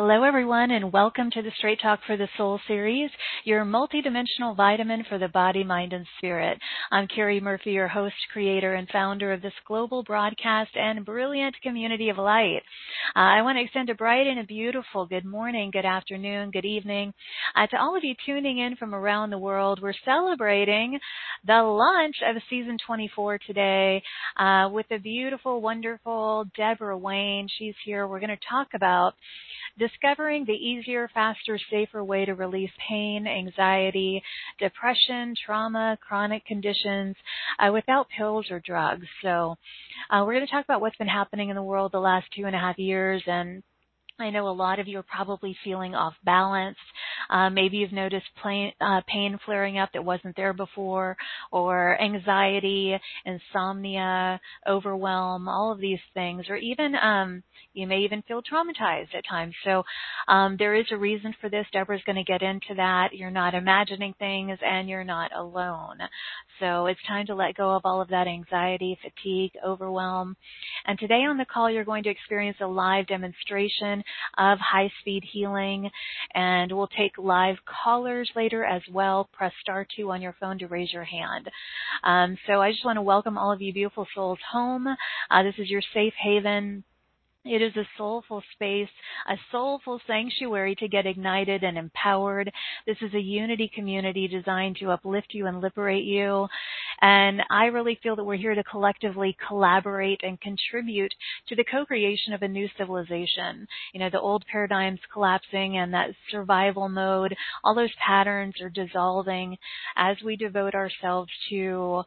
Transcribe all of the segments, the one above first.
Hello, everyone, and welcome to the Straight Talk for the Soul series, your multidimensional vitamin for the body, mind, and spirit. I'm Carrie Murphy, your host, creator, and founder of this global broadcast and brilliant community of light. Uh, I want to extend a bright and a beautiful good morning, good afternoon, good evening uh, to all of you tuning in from around the world. We're celebrating the launch of season 24 today uh, with the beautiful, wonderful Deborah Wayne. She's here. We're going to talk about discovering the easier, faster, safer way to release pain, anxiety, depression, trauma, chronic conditions uh, without pills or drugs. So uh, we're going to talk about what's been happening in the world the last two and a half years and I know a lot of you are probably feeling off balance. Uh, maybe you've noticed pain, uh, pain flaring up that wasn't there before, or anxiety, insomnia, overwhelm, all of these things, or even um, you may even feel traumatized at times. So um, there is a reason for this. Deborah's going to get into that. You're not imagining things, and you're not alone. So it's time to let go of all of that anxiety, fatigue, overwhelm. And today on the call, you're going to experience a live demonstration of high speed healing. And we'll take live callers later as well. Press star two on your phone to raise your hand. Um, so I just want to welcome all of you beautiful souls home. Uh, this is your safe haven it is a soulful space, a soulful sanctuary to get ignited and empowered. This is a unity community designed to uplift you and liberate you. And I really feel that we're here to collectively collaborate and contribute to the co-creation of a new civilization. You know, the old paradigms collapsing and that survival mode, all those patterns are dissolving as we devote ourselves to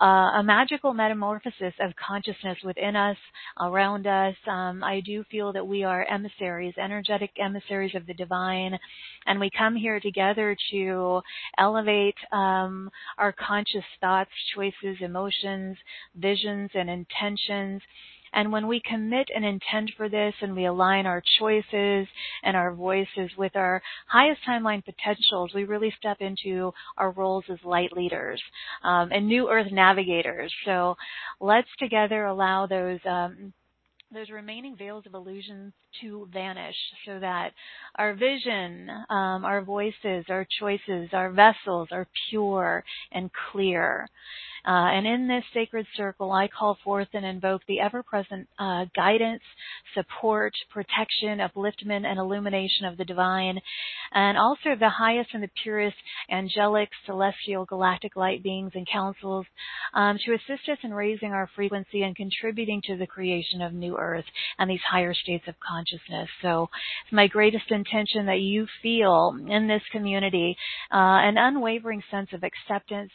uh, a magical metamorphosis of consciousness within us, around us. Um, I do feel that we are emissaries, energetic emissaries of the divine, and we come here together to elevate um, our conscious thoughts, choices, emotions, visions, and intentions and when we commit and intend for this and we align our choices and our voices with our highest timeline potentials, we really step into our roles as light leaders um, and new earth navigators. So let's together allow those um, those remaining veils of illusion to vanish so that our vision, um, our voices, our choices, our vessels are pure and clear. Uh, and in this sacred circle, I call forth and invoke the ever present uh, guidance, support, protection, upliftment, and illumination of the divine, and also the highest and the purest angelic, celestial, galactic light beings and councils um, to assist us in raising our frequency and contributing to the creation of new earth and these higher states of consciousness. So it's my greatest intention that you feel in this community uh, an unwavering sense of acceptance,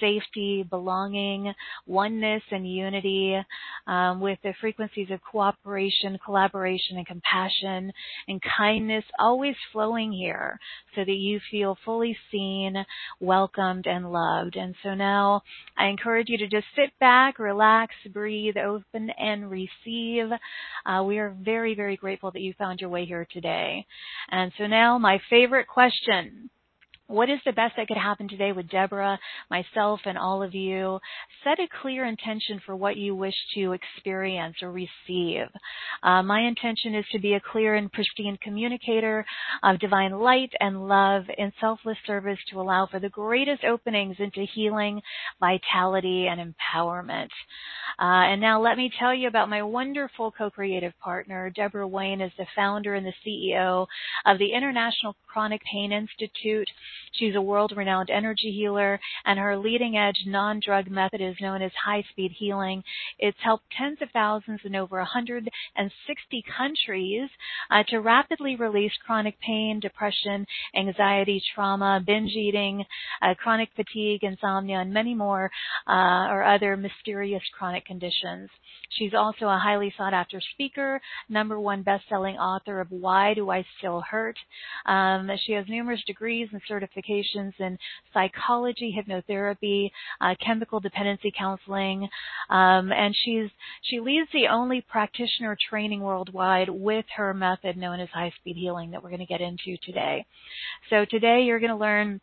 safety, belonging, oneness, and unity um, with the frequencies of cooperation, collaboration, and compassion and kindness always flowing here so that you feel fully seen, welcomed, and loved. And so now I encourage you to just sit back, relax, breathe, open, and receive. Uh, we are very, very grateful that you found your way here today. And so now my favorite question what is the best that could happen today with Deborah, myself, and all of you? Set a clear intention for what you wish to experience or receive. Uh, my intention is to be a clear and pristine communicator of divine light and love in selfless service to allow for the greatest openings into healing, vitality, and empowerment. Uh, and now let me tell you about my wonderful co-creative partner. Deborah Wayne is the founder and the CEO of the International Chronic Pain Institute. She's a world-renowned energy healer, and her leading-edge non-drug method is known as high-speed healing. It's helped tens of thousands in over 160 countries uh, to rapidly release chronic pain, depression, anxiety, trauma, binge eating, uh, chronic fatigue, insomnia, and many more, uh, or other mysterious chronic conditions. She's also a highly sought after speaker, number one best-selling author of Why Do I Still Hurt? Um, she has numerous degrees and certifications in psychology, hypnotherapy, uh, chemical dependency counseling, um, and she's she leads the only practitioner training worldwide with her method known as high speed healing that we're going to get into today. So today you're going to learn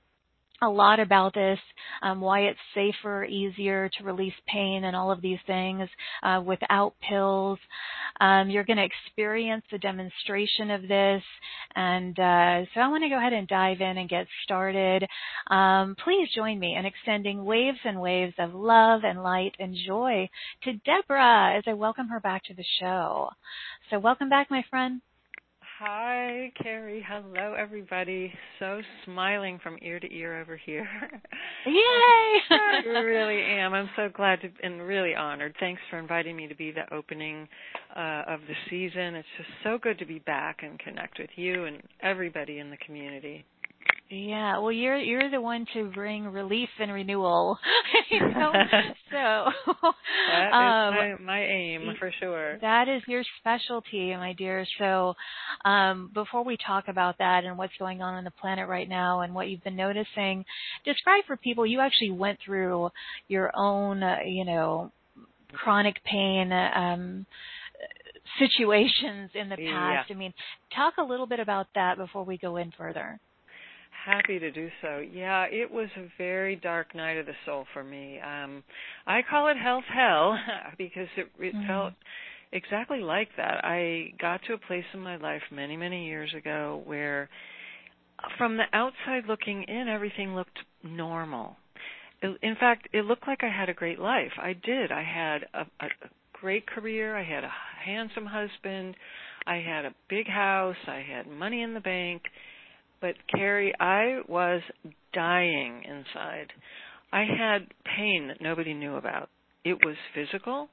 a lot about this, um, why it's safer, easier to release pain and all of these things uh, without pills. Um, you're going to experience the demonstration of this. And uh, so I want to go ahead and dive in and get started. Um, please join me in extending waves and waves of love and light and joy to Deborah as I welcome her back to the show. So, welcome back, my friend. Hi, Carrie. Hello, everybody. So smiling from ear to ear over here. Yay! I really am. I'm so glad to, and really honored. Thanks for inviting me to be the opening uh, of the season. It's just so good to be back and connect with you and everybody in the community. Yeah, well, you're you're the one to bring relief and renewal. you know? so that um, is my, my aim for sure. That is your specialty, my dear. So, um, before we talk about that and what's going on on the planet right now and what you've been noticing, describe for people. You actually went through your own, uh, you know, chronic pain. Um, situations in the past. Yeah. I mean, talk a little bit about that before we go in further. Happy to do so. Yeah, it was a very dark night of the soul for me. Um I call it hell's hell because it it mm. felt exactly like that. I got to a place in my life many, many years ago where from the outside looking in everything looked normal. In fact, it looked like I had a great life. I did. I had a, a great career. I had a handsome husband. I had a big house. I had money in the bank but Carrie, I was dying inside. I had pain that nobody knew about. It was physical.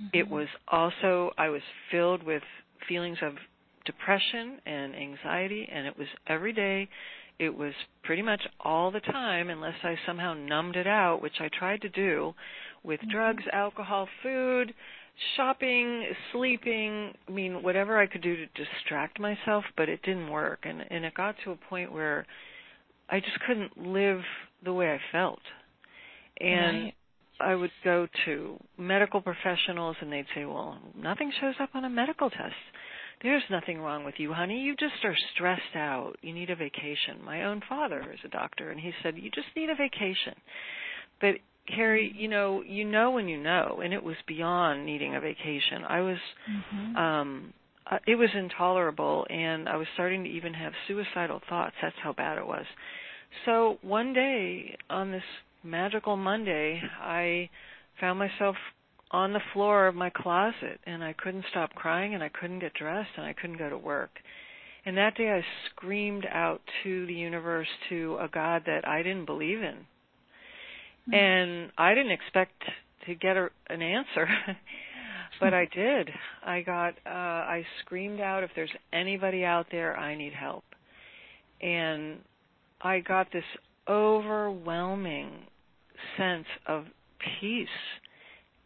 Mm-hmm. It was also, I was filled with feelings of depression and anxiety, and it was every day. It was pretty much all the time, unless I somehow numbed it out, which I tried to do with mm-hmm. drugs, alcohol, food, shopping, sleeping, I mean, whatever I could do to distract myself, but it didn't work. And and it got to a point where I just couldn't live the way I felt. And right. I would go to medical professionals and they'd say, "Well, nothing shows up on a medical test. There's nothing wrong with you, honey. You just are stressed out. You need a vacation." My own father is a doctor and he said, "You just need a vacation." But Carrie, you know, you know when you know, and it was beyond needing a vacation. I was, mm-hmm. um, uh, it was intolerable, and I was starting to even have suicidal thoughts. That's how bad it was. So one day, on this magical Monday, I found myself on the floor of my closet, and I couldn't stop crying, and I couldn't get dressed, and I couldn't go to work. And that day, I screamed out to the universe, to a God that I didn't believe in Mm-hmm. And I didn't expect to get a, an answer, but I did. I got, uh, I screamed out, if there's anybody out there, I need help. And I got this overwhelming sense of peace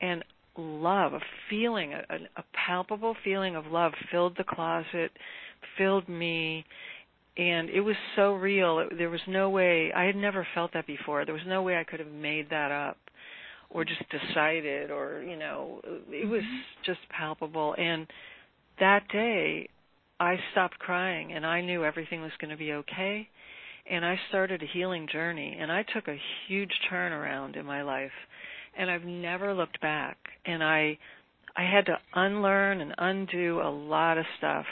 and love, a feeling, a, a palpable feeling of love filled the closet, filled me, and it was so real. It, there was no way I had never felt that before. There was no way I could have made that up or just decided or you know it was mm-hmm. just palpable and that day I stopped crying and I knew everything was going to be okay and I started a healing journey and I took a huge turnaround in my life and I've never looked back and I I had to unlearn and undo a lot of stuff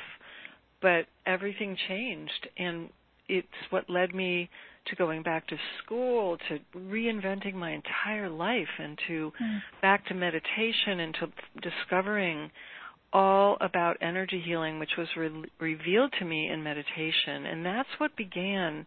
but everything changed and it's what led me to going back to school to reinventing my entire life and to mm. back to meditation and to discovering all about energy healing which was re- revealed to me in meditation and that's what began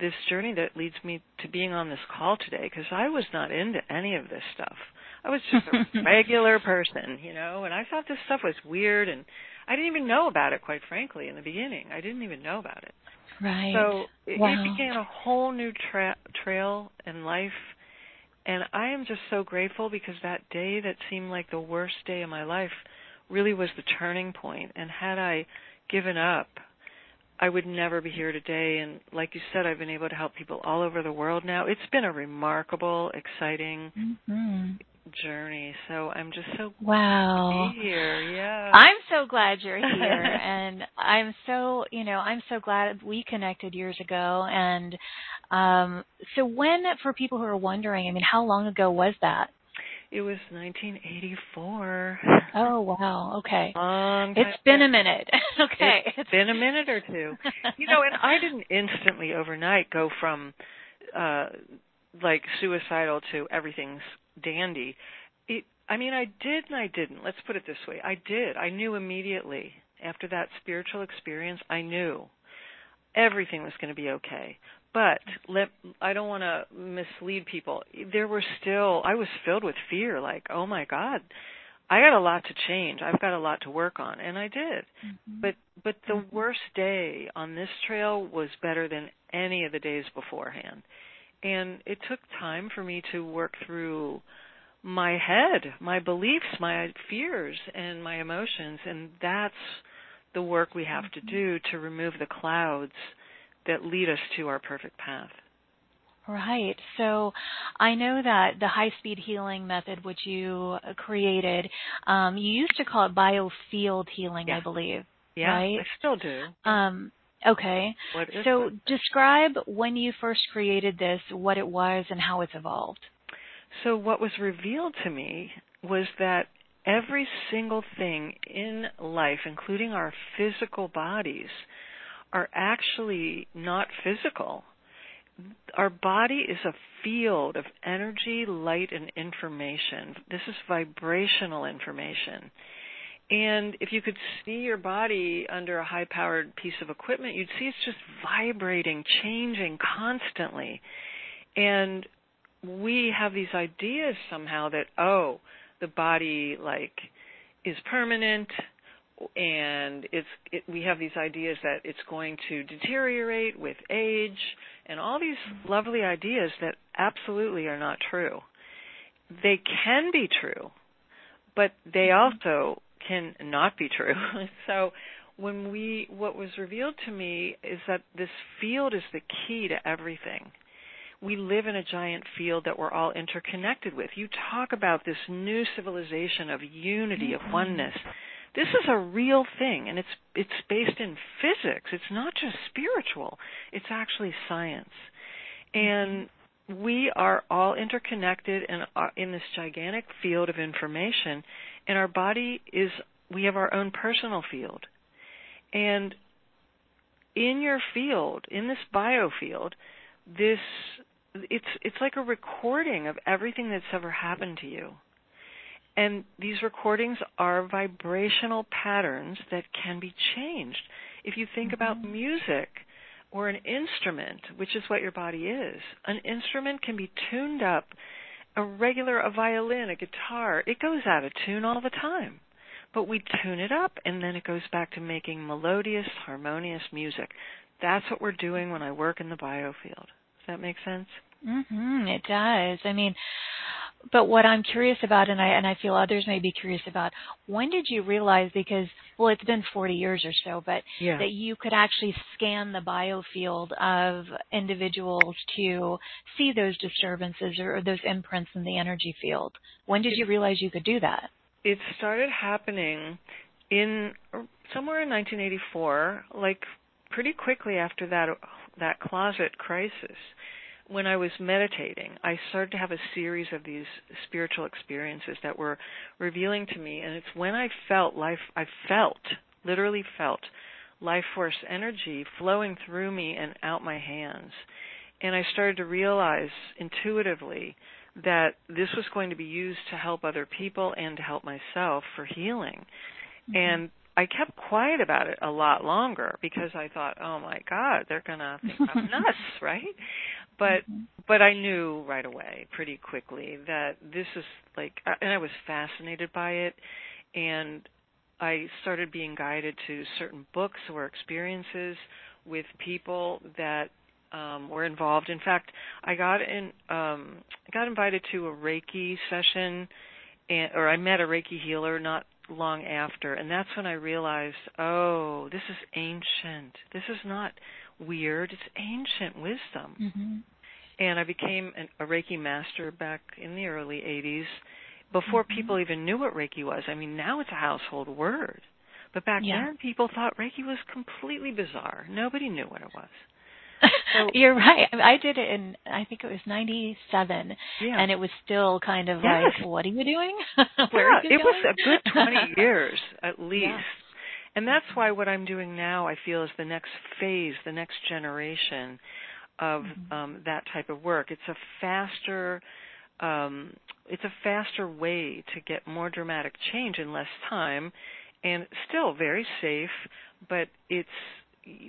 this journey that leads me to being on this call today because I was not into any of this stuff. I was just a regular person, you know, and I thought this stuff was weird and I didn't even know about it, quite frankly, in the beginning. I didn't even know about it. Right. So it, wow. it began a whole new tra- trail in life, and I am just so grateful because that day that seemed like the worst day of my life really was the turning point. And had I given up, I would never be here today. And like you said, I've been able to help people all over the world now. It's been a remarkable, exciting, mm-hmm journey. So I'm just so wow here. Yeah. I'm so glad you're here, and I'm so you know I'm so glad we connected years ago. And um, so when for people who are wondering, I mean, how long ago was that? It was 1984. Oh wow. Okay. Long it's been a minute. okay. It's been a minute or two. you know, and I didn't instantly overnight go from uh like suicidal to everything's dandy. It I mean, I did and I didn't. Let's put it this way. I did. I knew immediately after that spiritual experience, I knew everything was going to be okay. But let, I don't want to mislead people. There were still, I was filled with fear like, oh my God, I got a lot to change. I've got a lot to work on, and I did. Mm-hmm. But but the mm-hmm. worst day on this trail was better than any of the days beforehand. And it took time for me to work through my head, my beliefs, my fears, and my emotions, and that's the work we have to do to remove the clouds that lead us to our perfect path. Right. So I know that the high speed healing method, which you created, um, you used to call it biofield healing, yeah. I believe. Yeah, right? I still do. Um, okay. so that? describe when you first created this, what it was, and how it's evolved. So what was revealed to me was that every single thing in life, including our physical bodies, are actually not physical. Our body is a field of energy, light, and information. This is vibrational information. And if you could see your body under a high powered piece of equipment, you'd see it's just vibrating, changing constantly. And we have these ideas somehow that, oh, the body like is permanent and it's it, we have these ideas that it's going to deteriorate with age and all these lovely ideas that absolutely are not true. They can be true, but they mm-hmm. also can not be true. so when we what was revealed to me is that this field is the key to everything we live in a giant field that we're all interconnected with. You talk about this new civilization of unity, of mm-hmm. oneness. This is a real thing, and it's it's based in physics. It's not just spiritual. It's actually science, and we are all interconnected in uh, in this gigantic field of information, and our body is we have our own personal field, and in your field, in this biofield, this it's it's like a recording of everything that's ever happened to you. And these recordings are vibrational patterns that can be changed. If you think mm-hmm. about music or an instrument, which is what your body is, an instrument can be tuned up. A regular a violin, a guitar, it goes out of tune all the time. But we tune it up and then it goes back to making melodious, harmonious music. That's what we're doing when I work in the biofield. Does that make sense? Mhm, it does. I mean, but what I'm curious about and I and I feel others may be curious about, when did you realize because well it's been 40 years or so, but yeah. that you could actually scan the biofield of individuals to see those disturbances or, or those imprints in the energy field. When did you realize you could do that? It started happening in uh, somewhere in 1984, like pretty quickly after that that closet crisis when I was meditating, I started to have a series of these spiritual experiences that were revealing to me, and it's when I felt life, I felt, literally felt, life force energy flowing through me and out my hands. And I started to realize intuitively that this was going to be used to help other people and to help myself for healing. Mm-hmm. And I kept quiet about it a lot longer because I thought, oh my God, they're gonna think I'm nuts, right? But mm-hmm. but I knew right away, pretty quickly, that this is like, uh, and I was fascinated by it, and I started being guided to certain books or experiences with people that um, were involved. In fact, I got in, um, got invited to a Reiki session, and, or I met a Reiki healer not long after, and that's when I realized, oh, this is ancient. This is not weird. It's ancient wisdom. Mm-hmm. And I became an, a Reiki master back in the early 80s before mm-hmm. people even knew what Reiki was. I mean, now it's a household word. But back yeah. then, people thought Reiki was completely bizarre. Nobody knew what it was. So, You're right. I did it in I think it was '97, yeah. and it was still kind of yes. like, "What are you doing? Where yeah, it going? was a good 20 years at least. Yeah. And that's why what I'm doing now, I feel, is the next phase, the next generation of mm-hmm. um, that type of work. It's a faster, um, it's a faster way to get more dramatic change in less time, and still very safe. But it's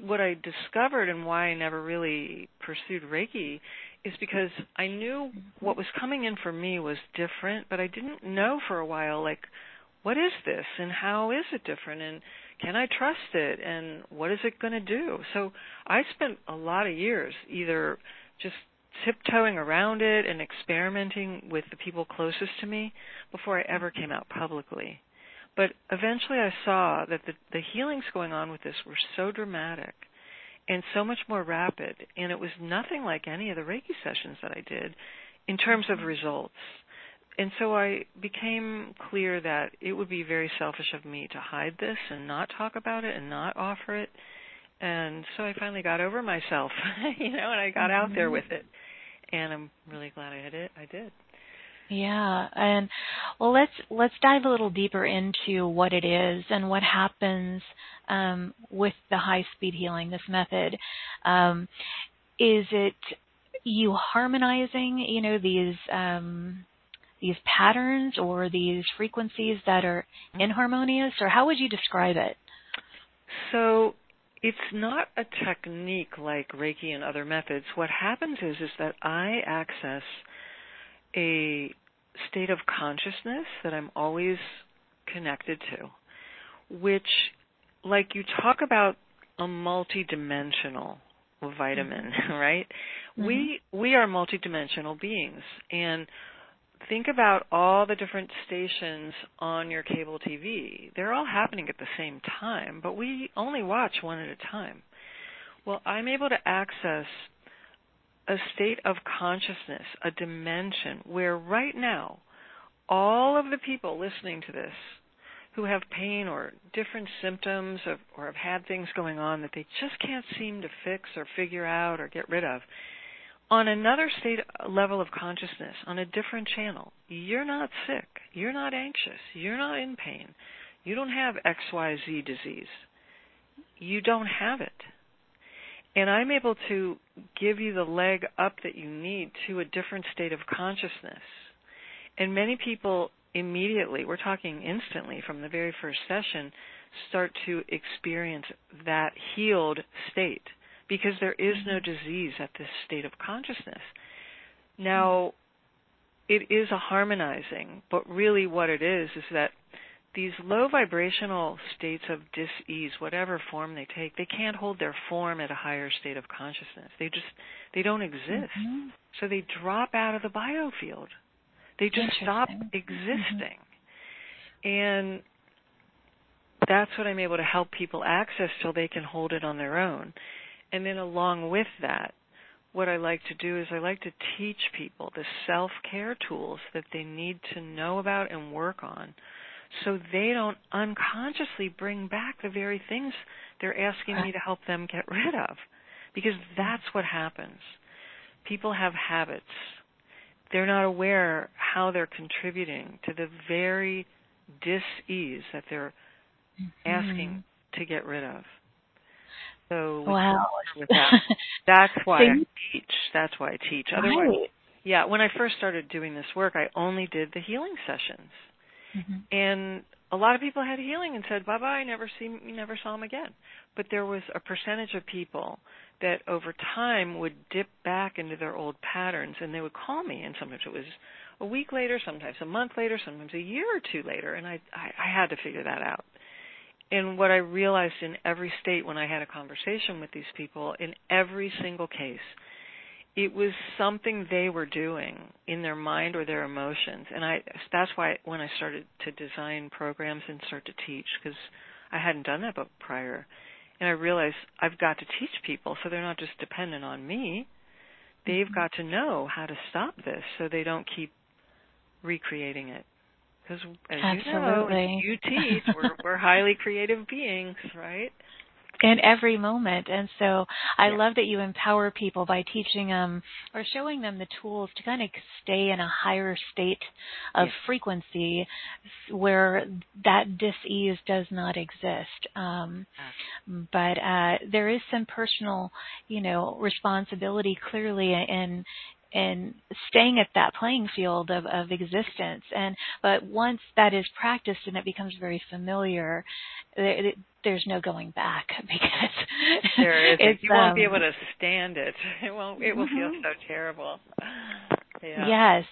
what I discovered and why I never really pursued Reiki is because I knew what was coming in for me was different, but I didn't know for a while like what is this and how is it different and can I trust it and what is it going to do? So I spent a lot of years either just tiptoeing around it and experimenting with the people closest to me before I ever came out publicly. But eventually I saw that the, the healings going on with this were so dramatic and so much more rapid, and it was nothing like any of the Reiki sessions that I did in terms of mm-hmm. results. And so I became clear that it would be very selfish of me to hide this and not talk about it and not offer it. And so I finally got over myself, you know, and I got out there mm-hmm. with it. And I'm really glad I did it. I did. Yeah, and well, let's let's dive a little deeper into what it is and what happens um, with the high speed healing. This method um, is it you harmonizing, you know, these um, these patterns or these frequencies that are inharmonious, or how would you describe it? So it's not a technique like Reiki and other methods. What happens is is that I access a state of consciousness that I'm always connected to, which, like you talk about a multidimensional vitamin, mm-hmm. right? Mm-hmm. We we are multidimensional beings, and think about all the different stations on your cable TV. They're all happening at the same time, but we only watch one at a time. Well, I'm able to access a state of consciousness, a dimension where right now, all of the people listening to this who have pain or different symptoms of, or have had things going on that they just can't seem to fix or figure out or get rid of, on another state uh, level of consciousness, on a different channel, you're not sick, you're not anxious, you're not in pain, you don't have XYZ disease. You don't have it and I'm able to give you the leg up that you need to a different state of consciousness. And many people immediately, we're talking instantly from the very first session, start to experience that healed state because there is no mm-hmm. disease at this state of consciousness. Mm-hmm. Now, it is a harmonizing, but really what it is is that these low vibrational states of dis-ease, whatever form they take, they can't hold their form at a higher state of consciousness. They just they don't exist. Mm-hmm. So they drop out of the biofield. They just stop existing. Mm-hmm. And that's what I'm able to help people access so they can hold it on their own. And then along with that, what I like to do is I like to teach people the self-care tools that they need to know about and work on so they don't unconsciously bring back the very things they're asking me to help them get rid of. Because that's what happens. People have habits. They're not aware how they're contributing to the very dis-ease that they're mm-hmm. asking to get rid of. So wow. That, that's why I teach. That's why I teach. Otherwise, right. yeah, when I first started doing this work, I only did the healing sessions. Mm-hmm. And a lot of people had healing and said bye bye. Never see, never saw them again. But there was a percentage of people that over time would dip back into their old patterns, and they would call me. And sometimes it was a week later, sometimes a month later, sometimes a year or two later, and I, I, I had to figure that out. And what I realized in every state when I had a conversation with these people, in every single case, it was something they were doing in their mind or their emotions. And i that's why when i started to design programs and start to teach because i hadn't done that prior. And i realized i've got to teach people so they're not just dependent on me. They've mm-hmm. got to know how to stop this so they don't keep recreating it. Because as Absolutely. you know you teach we're we're highly creative beings right in every moment. And so I yeah. love that you empower people by teaching them or showing them the tools to kind of stay in a higher state of yeah. frequency where that dis-ease does not exist. Um, but uh, there is some personal, you know, responsibility clearly in in staying at that playing field of, of existence. And but once that is practiced and it becomes very familiar, it, there's no going back because there is. You won't um, be able to stand it. It won't. It will mm-hmm. feel so terrible. Yeah. Yes.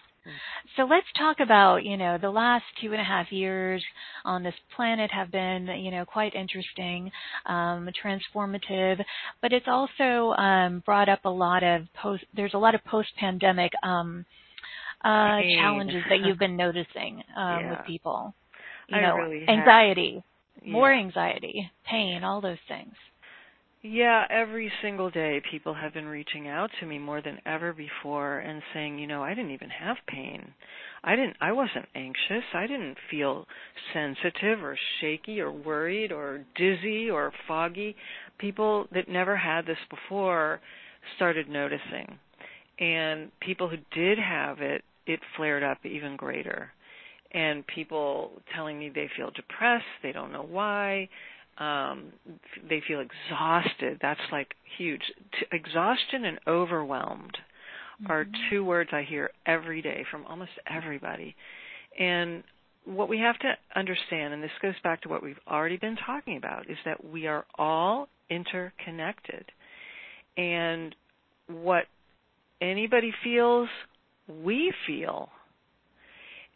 So let's talk about, you know, the last two and a half years on this planet have been, you know, quite interesting, um, transformative, but it's also um, brought up a lot of post. There's a lot of post-pandemic um, uh, challenges that you've been noticing um, yeah. with people. You I know, really anxiety, have. more anxiety, pain, all those things. Yeah, every single day people have been reaching out to me more than ever before and saying, you know, I didn't even have pain. I didn't I wasn't anxious. I didn't feel sensitive or shaky or worried or dizzy or foggy. People that never had this before started noticing. And people who did have it, it flared up even greater. And people telling me they feel depressed, they don't know why um they feel exhausted. That's like huge. T- exhaustion and overwhelmed mm-hmm. are two words i hear every day from almost everybody. And what we have to understand and this goes back to what we've already been talking about is that we are all interconnected. And what anybody feels we feel.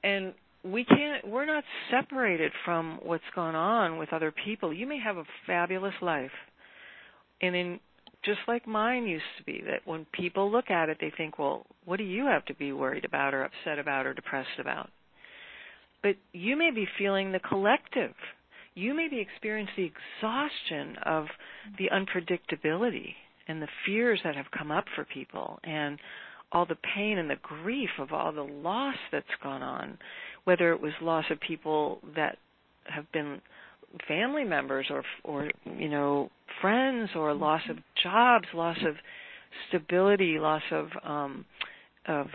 And we can't we're not separated from what's going on with other people. You may have a fabulous life. And in just like mine used to be that when people look at it they think well what do you have to be worried about or upset about or depressed about? But you may be feeling the collective. You may be experiencing the exhaustion of the unpredictability and the fears that have come up for people and all the pain and the grief of all the loss that's gone on whether it was loss of people that have been family members or or you know friends or loss of jobs loss of stability loss of um of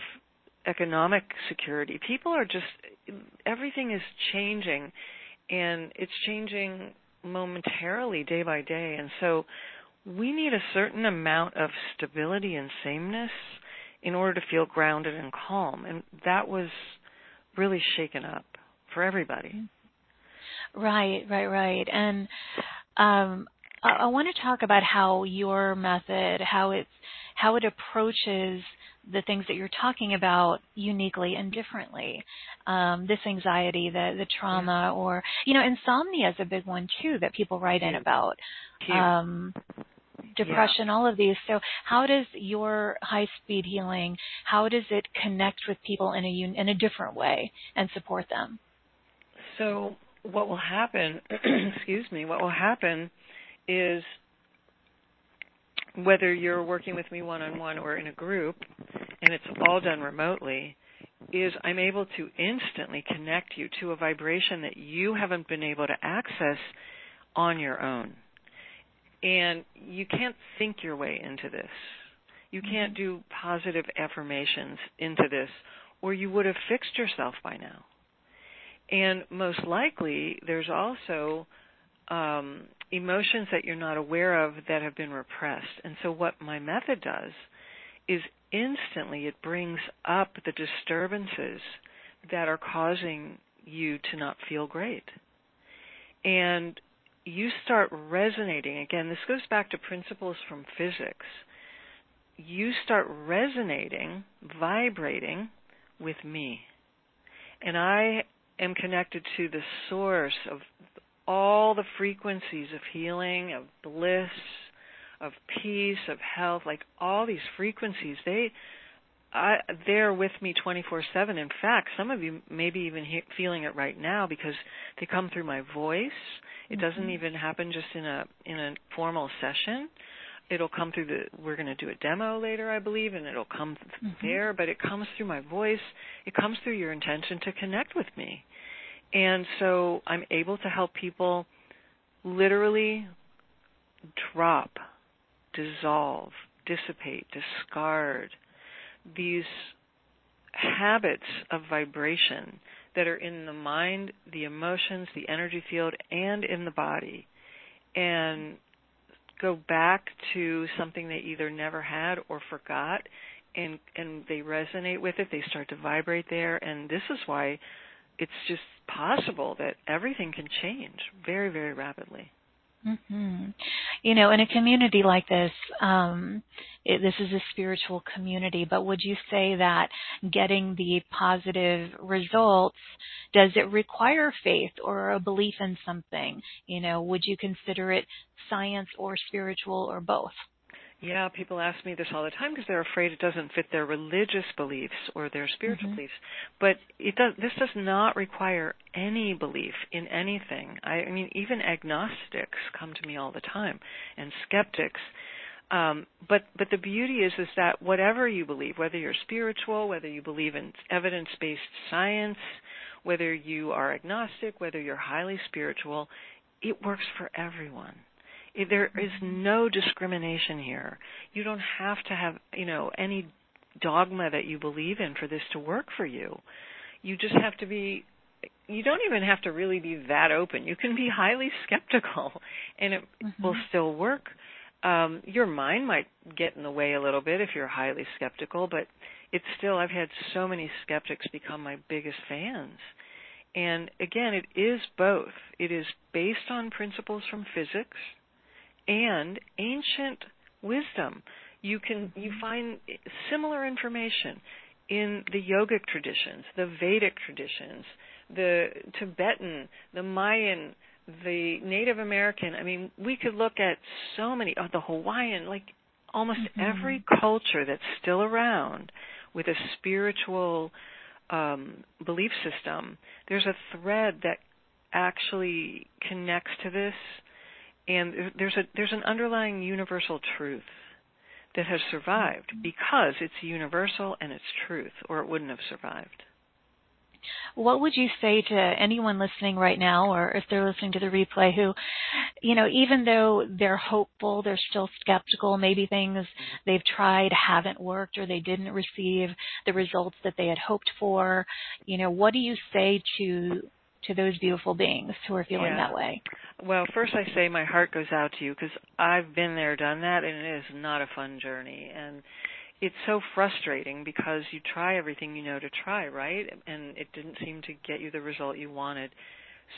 economic security. People are just everything is changing and it's changing momentarily day by day. And so we need a certain amount of stability and sameness in order to feel grounded and calm. And that was really shaken up for everybody. Right, right, right. And um, I, I want to talk about how your method, how it's how it approaches the things that you're talking about uniquely and differently. Um, this anxiety, the the trauma, or you know, insomnia is a big one too that people write in about. Um, depression, yeah. all of these. So, how does your high speed healing? How does it connect with people in a in a different way and support them? So, what will happen? excuse me. What will happen is whether you're working with me one on one or in a group, and it's all done remotely, is I'm able to instantly connect you to a vibration that you haven't been able to access on your own. And you can't think your way into this. You can't mm-hmm. do positive affirmations into this, or you would have fixed yourself by now. And most likely, there's also um, emotions that you're not aware of that have been repressed. And so, what my method does is instantly it brings up the disturbances that are causing you to not feel great. And you start resonating. Again this goes back to principles from physics. You start resonating vibrating with me. And i am connected to the source of all the frequencies of healing of bliss of peace of health like all these frequencies. They I, they're with me 24/7. In fact, some of you may be even he- feeling it right now because they come through my voice. It mm-hmm. doesn't even happen just in a in a formal session. It'll come through the. We're going to do a demo later, I believe, and it'll come mm-hmm. there. But it comes through my voice. It comes through your intention to connect with me, and so I'm able to help people literally drop, dissolve, dissipate, discard these habits of vibration that are in the mind, the emotions, the energy field, and in the body, and go back to something they either never had or forgot, and and they resonate with it. They start to vibrate there, and this is why it's just possible that everything can change very very rapidly. Mm-hmm. You know, in a community like this, um, it, this is a spiritual community, but would you say that getting the positive results, does it require faith or a belief in something? You know, would you consider it science or spiritual or both? Yeah, people ask me this all the time because they're afraid it doesn't fit their religious beliefs or their spiritual mm-hmm. beliefs. But it does. This does not require any belief in anything. I, I mean, even agnostics come to me all the time, and skeptics. Um, but but the beauty is is that whatever you believe, whether you're spiritual, whether you believe in evidence-based science, whether you are agnostic, whether you're highly spiritual, it works for everyone there is no discrimination here. You don't have to have, you know, any dogma that you believe in for this to work for you. You just have to be you don't even have to really be that open. You can be highly skeptical and it mm-hmm. will still work. Um, your mind might get in the way a little bit if you're highly skeptical, but it's still, I've had so many skeptics become my biggest fans. And again, it is both. It is based on principles from physics, and ancient wisdom. You can you find similar information in the yogic traditions, the Vedic traditions, the Tibetan, the Mayan, the Native American. I mean, we could look at so many, oh, the Hawaiian, like almost mm-hmm. every culture that's still around with a spiritual um, belief system. There's a thread that actually connects to this and there's a there's an underlying universal truth that has survived because it's universal and it's truth, or it wouldn't have survived. What would you say to anyone listening right now, or if they're listening to the replay, who, you know, even though they're hopeful, they're still skeptical, maybe things they've tried haven't worked or they didn't receive the results that they had hoped for, you know, what do you say to to those beautiful beings who are feeling yeah. that way? Well, first I say my heart goes out to you because I've been there, done that, and it is not a fun journey. And it's so frustrating because you try everything you know to try, right? And it didn't seem to get you the result you wanted.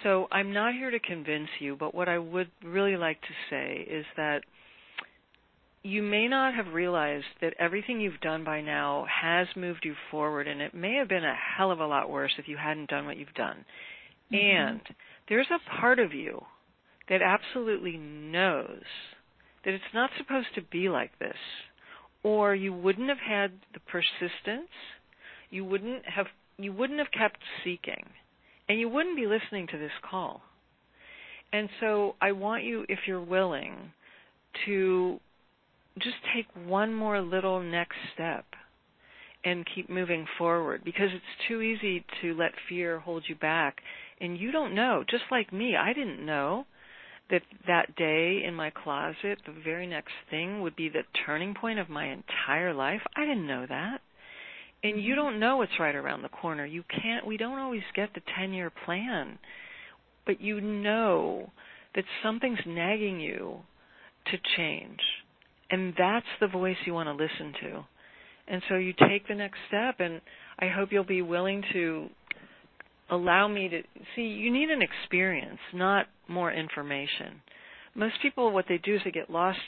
So I'm not here to convince you, but what I would really like to say is that you may not have realized that everything you've done by now has moved you forward, and it may have been a hell of a lot worse if you hadn't done what you've done. Mm-hmm. And there's a part of you that absolutely knows that it's not supposed to be like this, or you wouldn't have had the persistence, you wouldn't have you wouldn't have kept seeking, and you wouldn't be listening to this call. And so I want you, if you're willing, to just take one more little next step and keep moving forward because it's too easy to let fear hold you back and you don't know just like me i didn't know that that day in my closet the very next thing would be the turning point of my entire life. I didn't know that. And you mm-hmm. don't know what's right around the corner. You can't we don't always get the 10 year plan but you know that something's nagging you to change. And that's the voice you want to listen to. And so you take the next step and i hope you'll be willing to allow me to see you need an experience not more information. Most people what they do is they get lost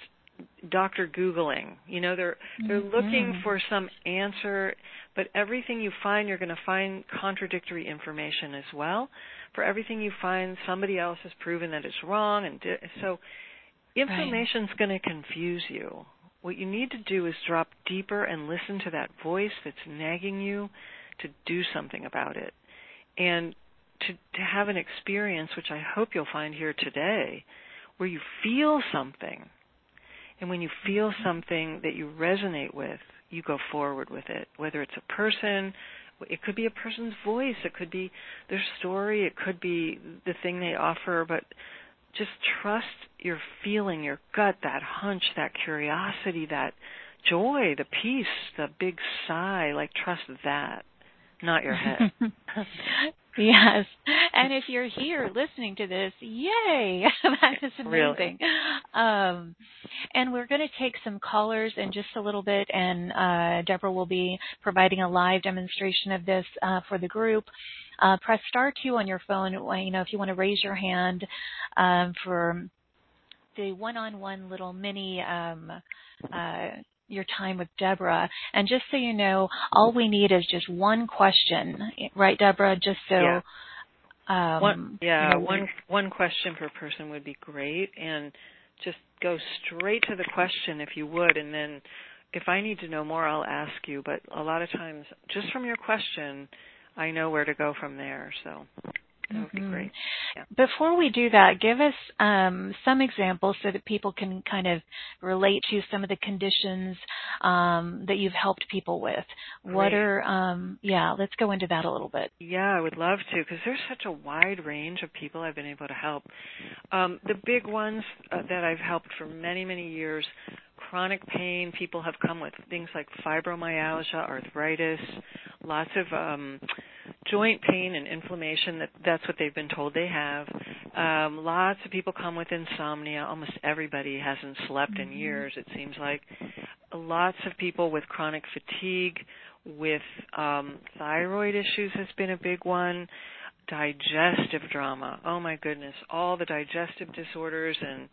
doctor googling. You know they're they're mm-hmm. looking for some answer but everything you find you're going to find contradictory information as well. For everything you find somebody else has proven that it's wrong and di- so information's right. going to confuse you. What you need to do is drop deeper and listen to that voice that's nagging you to do something about it and to to have an experience which I hope you'll find here today where you feel something. And when you feel mm-hmm. something that you resonate with you go forward with it. Whether it's a person it could be a person's voice. It could be their story. It could be the thing they offer. But just trust your feeling, your gut, that hunch, that curiosity, that joy, the peace, the big sigh, like trust that, not your head. yes. And if you're here listening to this, yay! that is amazing. Really? Um, and we're going to take some callers in just a little bit, and uh, Deborah will be providing a live demonstration of this uh, for the group. Uh, press star two on your phone. You know, if you want to raise your hand um, for the one-on-one little mini um, uh, your time with Deborah. And just so you know, all we need is just one question, right, Deborah? Just so. Yeah. Um, one, yeah, you know, one one question per person would be great, and just go straight to the question if you would, and then if I need to know more, I'll ask you. But a lot of times, just from your question, I know where to go from there. So that would be Mhm. great. Yeah. Before we do that, give us um, some examples so that people can kind of relate to some of the conditions um, that you've helped people with. What Great. are, um, yeah, let's go into that a little bit. Yeah, I would love to because there's such a wide range of people I've been able to help. Um, the big ones uh, that I've helped for many, many years chronic pain. People have come with things like fibromyalgia, arthritis, lots of um, joint pain and inflammation. That that's what they've been told they have. Um, lots of people come with insomnia. Almost everybody hasn't slept in Mhm. years. It seems like lots of people with chronic fatigue, with um, thyroid issues has been a big one. Digestive drama. Oh my goodness, all the digestive disorders and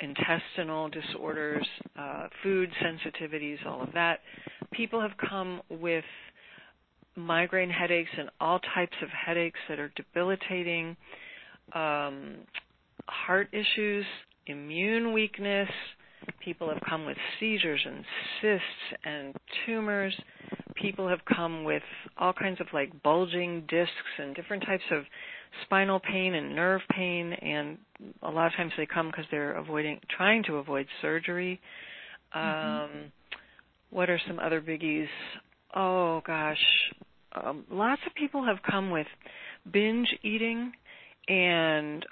intestinal disorders, uh, food sensitivities, all of that. People have come with migraine headaches and all types of headaches that are debilitating, um, heart issues, immune weakness. People have come with seizures and cysts and tumors. People have come with all kinds of like bulging discs and different types of spinal pain and nerve pain and a lot of times they come because they're avoiding trying to avoid surgery. Um Mhm. what are some other biggies? Oh gosh, um, lots of people have come with binge eating and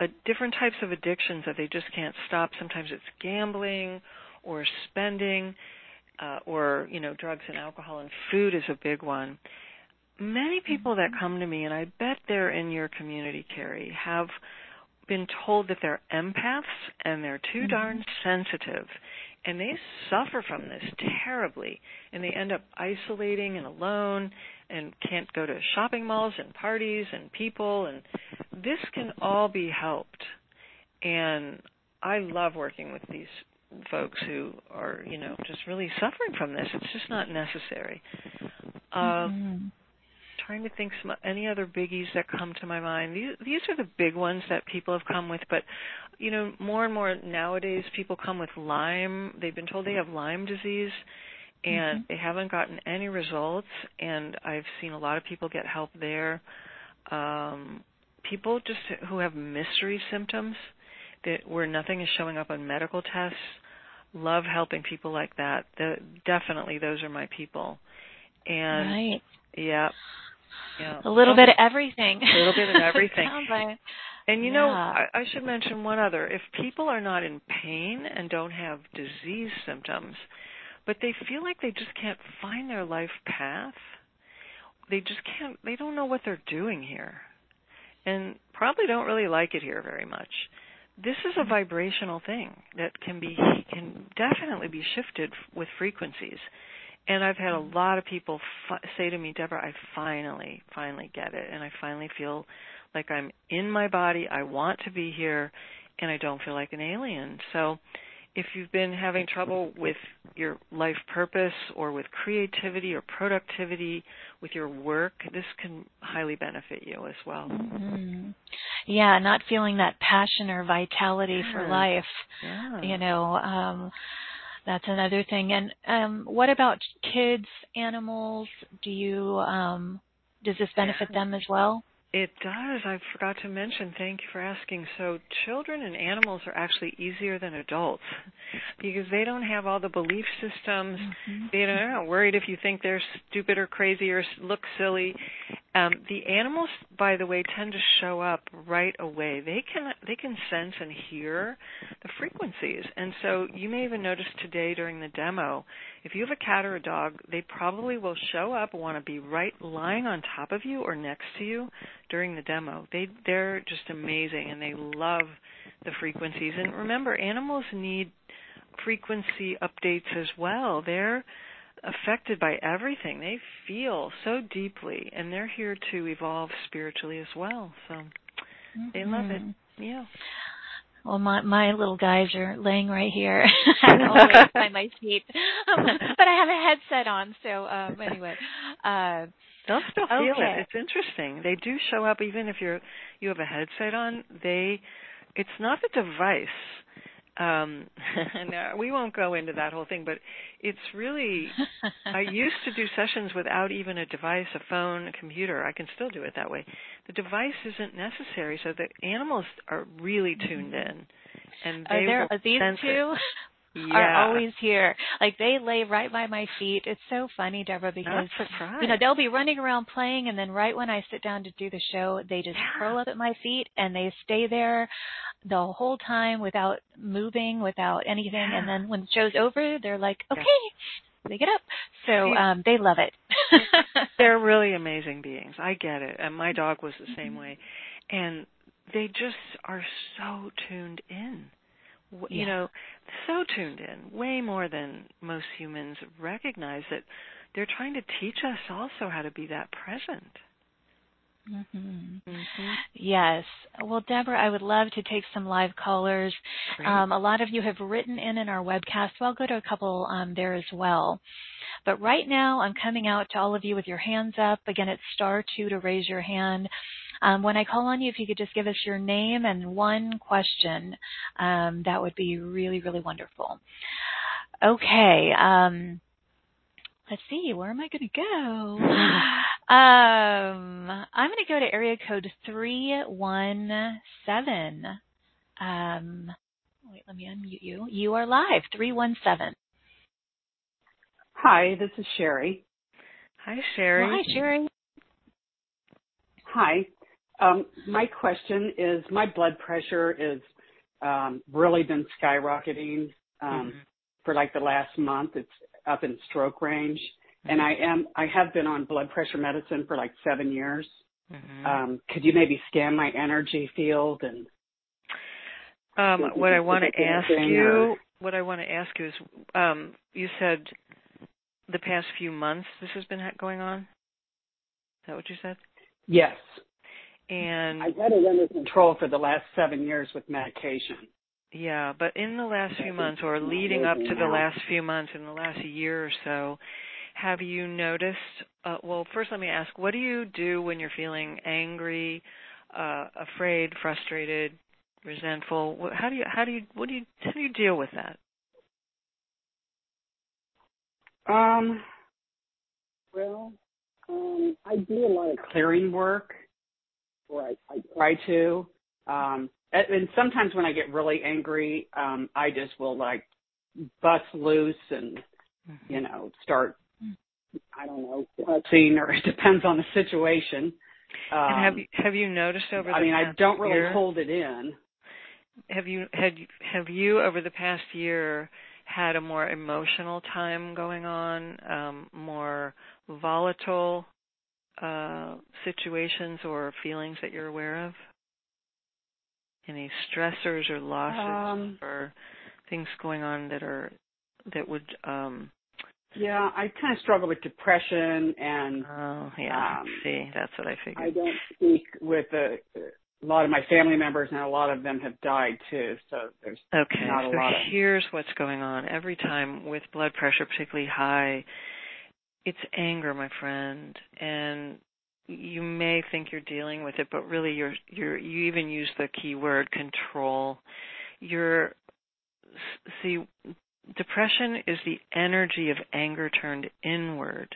uh, different types of addictions that they just can't stop. Sometimes it's gambling or spending, uh, or you know, drugs and alcohol and food is a big one. Many people that come to me, and I bet they're in your community, Carrie, have been told that they're empaths and they're too Mhm. darn sensitive and they suffer from this terribly and they end up isolating and alone and can't go to shopping malls and parties and people and this can all be helped and i love working with these folks who are you know just really suffering from this it's just not necessary uh, Mhm. trying to think some any other biggies that come to my mind. These these are the big ones that people have come with, but you know, more and more nowadays people come with Lyme. They've been told they have Lyme disease and Mhm. they haven't gotten any results and I've seen a lot of people get help there. Um people just who have mystery symptoms that where nothing is showing up on medical tests. Love helping people like that. The, definitely those are my people. And right. yeah. Yeah. A little bit of everything. A little bit of everything. Like. And you know, I, I should mention one other. If people are not in pain and don't have disease symptoms, but they feel like they just can't find their life path, they just can't, they don't know what they're doing here. And probably don't really like it here very much. This is a mm-hmm. vibrational thing that can be, can definitely be shifted with frequencies. And I've had a mm-hmm. lot of people fi- say to me, Deborah, I finally, finally get it. And I finally feel like I'm in my body. I want to be here and I don't feel like an alien. So if you've been having trouble with your life purpose or with creativity or productivity with your work, this can highly benefit you as well. Mhm. Yeah, not feeling that passion or vitality for life. Yeah. You know, um that's another thing. And um what about kids, animals? Do you um does this benefit Yeah. them as well? It does. I forgot to mention. Thank you for asking. So, children and animals are actually easier than adults because they don't have all the belief systems. Mhm. They don't- They're not worried if you think they're stupid or crazy or look silly. Um, the animals, by the way, tend to show up right away. They can they can sense and hear the frequencies, and so you may even notice today during the demo, if you have a cat or a dog, they probably will show up and want to be right lying on top of you or next to you during the demo. They they're just amazing, and they love the frequencies. And remember, animals need frequency updates as well. They're affected by everything. They feel so deeply, and they're here to evolve spiritually as well. So mm-hmm. they love it. Mm-hmm. Yeah. Well, my my little guys are laying right here, always by my feet, but I have a headset on. So um, anyway, uh, they'll still feel okay. it. It's interesting. They do show up even if you're you have a headset on. They, it's not the device um no, we won't go into that whole thing but it's really i used to do sessions without even a device a phone a computer i can still do it that way the device isn't necessary so the animals are really tuned in and they are there these two yeah. are always here. Like they lay right by my feet. It's so funny, Deborah, because you know they'll be running around playing, and then right when I sit down to do the show, they just yeah. curl up at my feet and they stay there the whole time without moving, without anything. Yeah. And then when the show's over, they're like, okay. They get up, so um they love it. they're really amazing beings. I get it, and my dog was the same mm-hmm. way, and they just are so tuned in you yeah. know, so tuned in, way more than most humans recognize that they're trying to teach us also how to be that present. Mm-hmm. Mm-hmm. Yes. Well, Deborah, I would love to take some live callers. Um, a lot of you have written in in our webcast, so I'll go to a couple um, there as well. But right now, I'm coming out to all of you with your hands up. Again, it's star two to raise your hand. Um, when I call on you, if you could just give us your name and one question, um, that would be really, really wonderful. Okay. Um, let's see, where am I going to go? um, I'm going to go to area code 317. Um, wait, let me unmute you. You are live, 317. Hi, this is Sherry. Hi, Sherry. Well, hi, Sherry. Hi. Um, my question is my blood pressure is um, really been skyrocketing um, mm-hmm. for like the last month. It's up in stroke range. And I am I have been on blood pressure medicine for like seven years. Mm-hmm. Um, could you maybe scan my energy field and? Um, what I want to ask you, or? what I want to ask you is, um, you said the past few months this has been going on. Is that what you said? Yes. And I've had it under control for the last seven years with medication. Yeah, but in the last few months, or leading up to the last few months, in the last year or so, have you noticed? Uh, well, first, let me ask: What do you do when you're feeling angry, uh, afraid, frustrated, resentful? How do you? How do you? What do you? How do you deal with that? Um. Well, um, I do a lot of clearing work or I, I try to. Um, and sometimes when I get really angry, um, I just will like bust loose and, mm-hmm. you know, start, I don't know, cussing or it depends on the situation. Um, and have you, have you noticed over I mean, I don't really year, hold it in. Have you, had, have you over the past year had a more emotional time going on, um, more volatile uh, situations or feelings that you're aware of? Any stressors or losses um, or things going on that are that would um yeah, I kind of struggle with depression and oh yeah, um, see, that's what I figured. I don't speak with a, a lot of my family members, and a lot of them have died too. So there's okay. Not a so lot of... here's what's going on. Every time with blood pressure particularly high, it's anger, my friend, and you may think you're dealing with it, but really you're you're you even use the key word control. You're see depression is the energy of anger turned inward.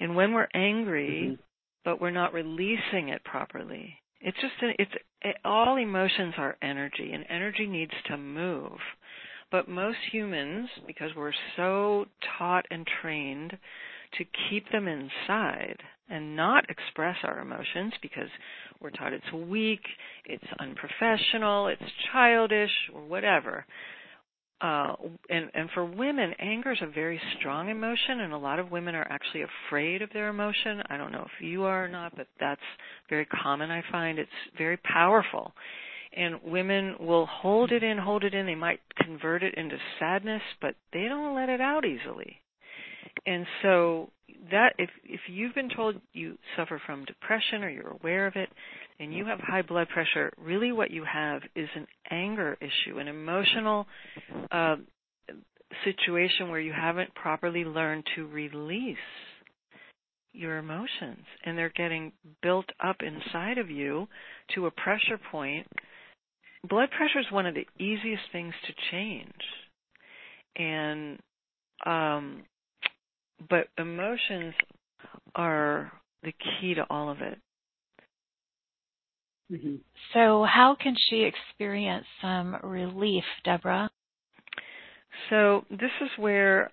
And when we're angry, mm-hmm. but we're not releasing it properly, it's just an, it's it, all emotions are energy and energy needs to move. But most humans because we're so taught and trained to keep them inside and not express our emotions because we're taught it's weak, it's unprofessional, it's childish, or whatever. Uh, and, and for women, anger is a very strong emotion, and a lot of women are actually afraid of their emotion. I don't know if you are or not, but that's very common. I find it's very powerful, and women will hold it in, hold it in. They might convert it into sadness, but they don't let it out easily. And so that if if you've been told you suffer from depression or you're aware of it and you have high blood pressure, really what you have is an anger issue, an emotional uh, situation where you haven't properly learned to release your emotions. And they're getting built up inside of you to a pressure point. Blood pressure is one of the easiest things to change. And um but emotions are the key to all of it mm-hmm. so how can she experience some relief deborah so this is where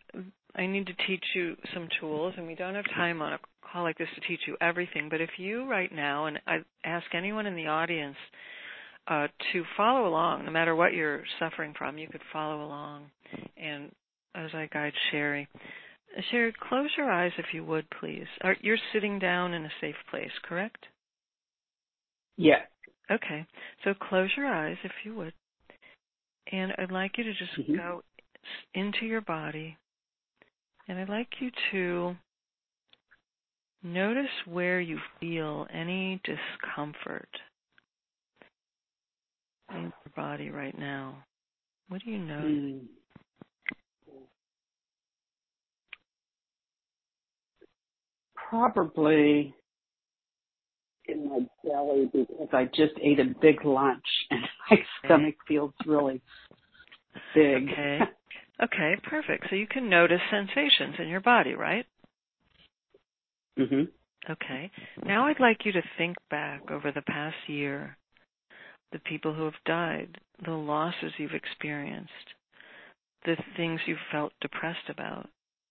i need to teach you some tools and we don't have time on a call like this to teach you everything but if you right now and i ask anyone in the audience uh, to follow along, no matter what you're suffering from, you could follow along. And as I guide Sherry, Sherry, close your eyes if you would, please. Are, you're sitting down in a safe place, correct? Yeah. Okay. So close your eyes if you would. And I'd like you to just mm-hmm. go into your body. And I'd like you to notice where you feel any discomfort in your body right now? What do you know? Mm. Probably in my belly because I just ate a big lunch and my stomach feels really big. Okay. Okay, perfect. So you can notice sensations in your body, right? Mhm. Okay. Now I'd like you to think back over the past year the people who have died, the losses you've experienced, the things you've felt depressed about,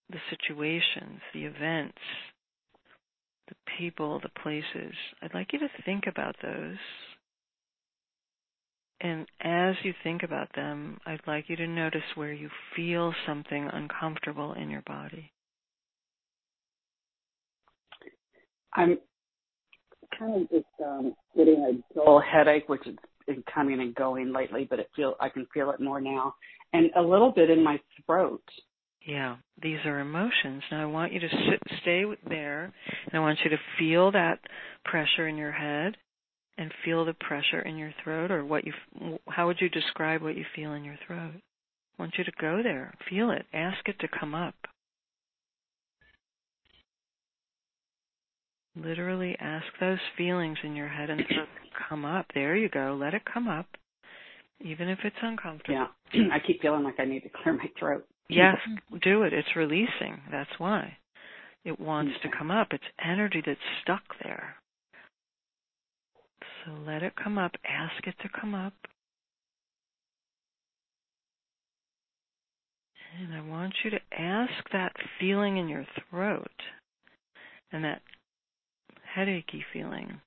the situations, the events, the people, the places. I'd like you to think about those. And as you think about them, I'd like you to notice where you feel something uncomfortable in your body. I'm kind of just um, getting a dull headache, which is coming and going lately, but it feel I can feel it more now, and a little bit in my throat. Yeah, these are emotions. Now I want you to sit, stay there, and I want you to feel that pressure in your head, and feel the pressure in your throat, or what you. How would you describe what you feel in your throat? I want you to go there, feel it, ask it to come up. Literally ask those feelings in your head and throat to come up. There you go. Let it come up, even if it's uncomfortable. Yeah, I keep feeling like I need to clear my throat. Yes, do it. It's releasing. That's why. It wants to come up. It's energy that's stuck there. So let it come up. Ask it to come up. And I want you to ask that feeling in your throat and that headachy feeling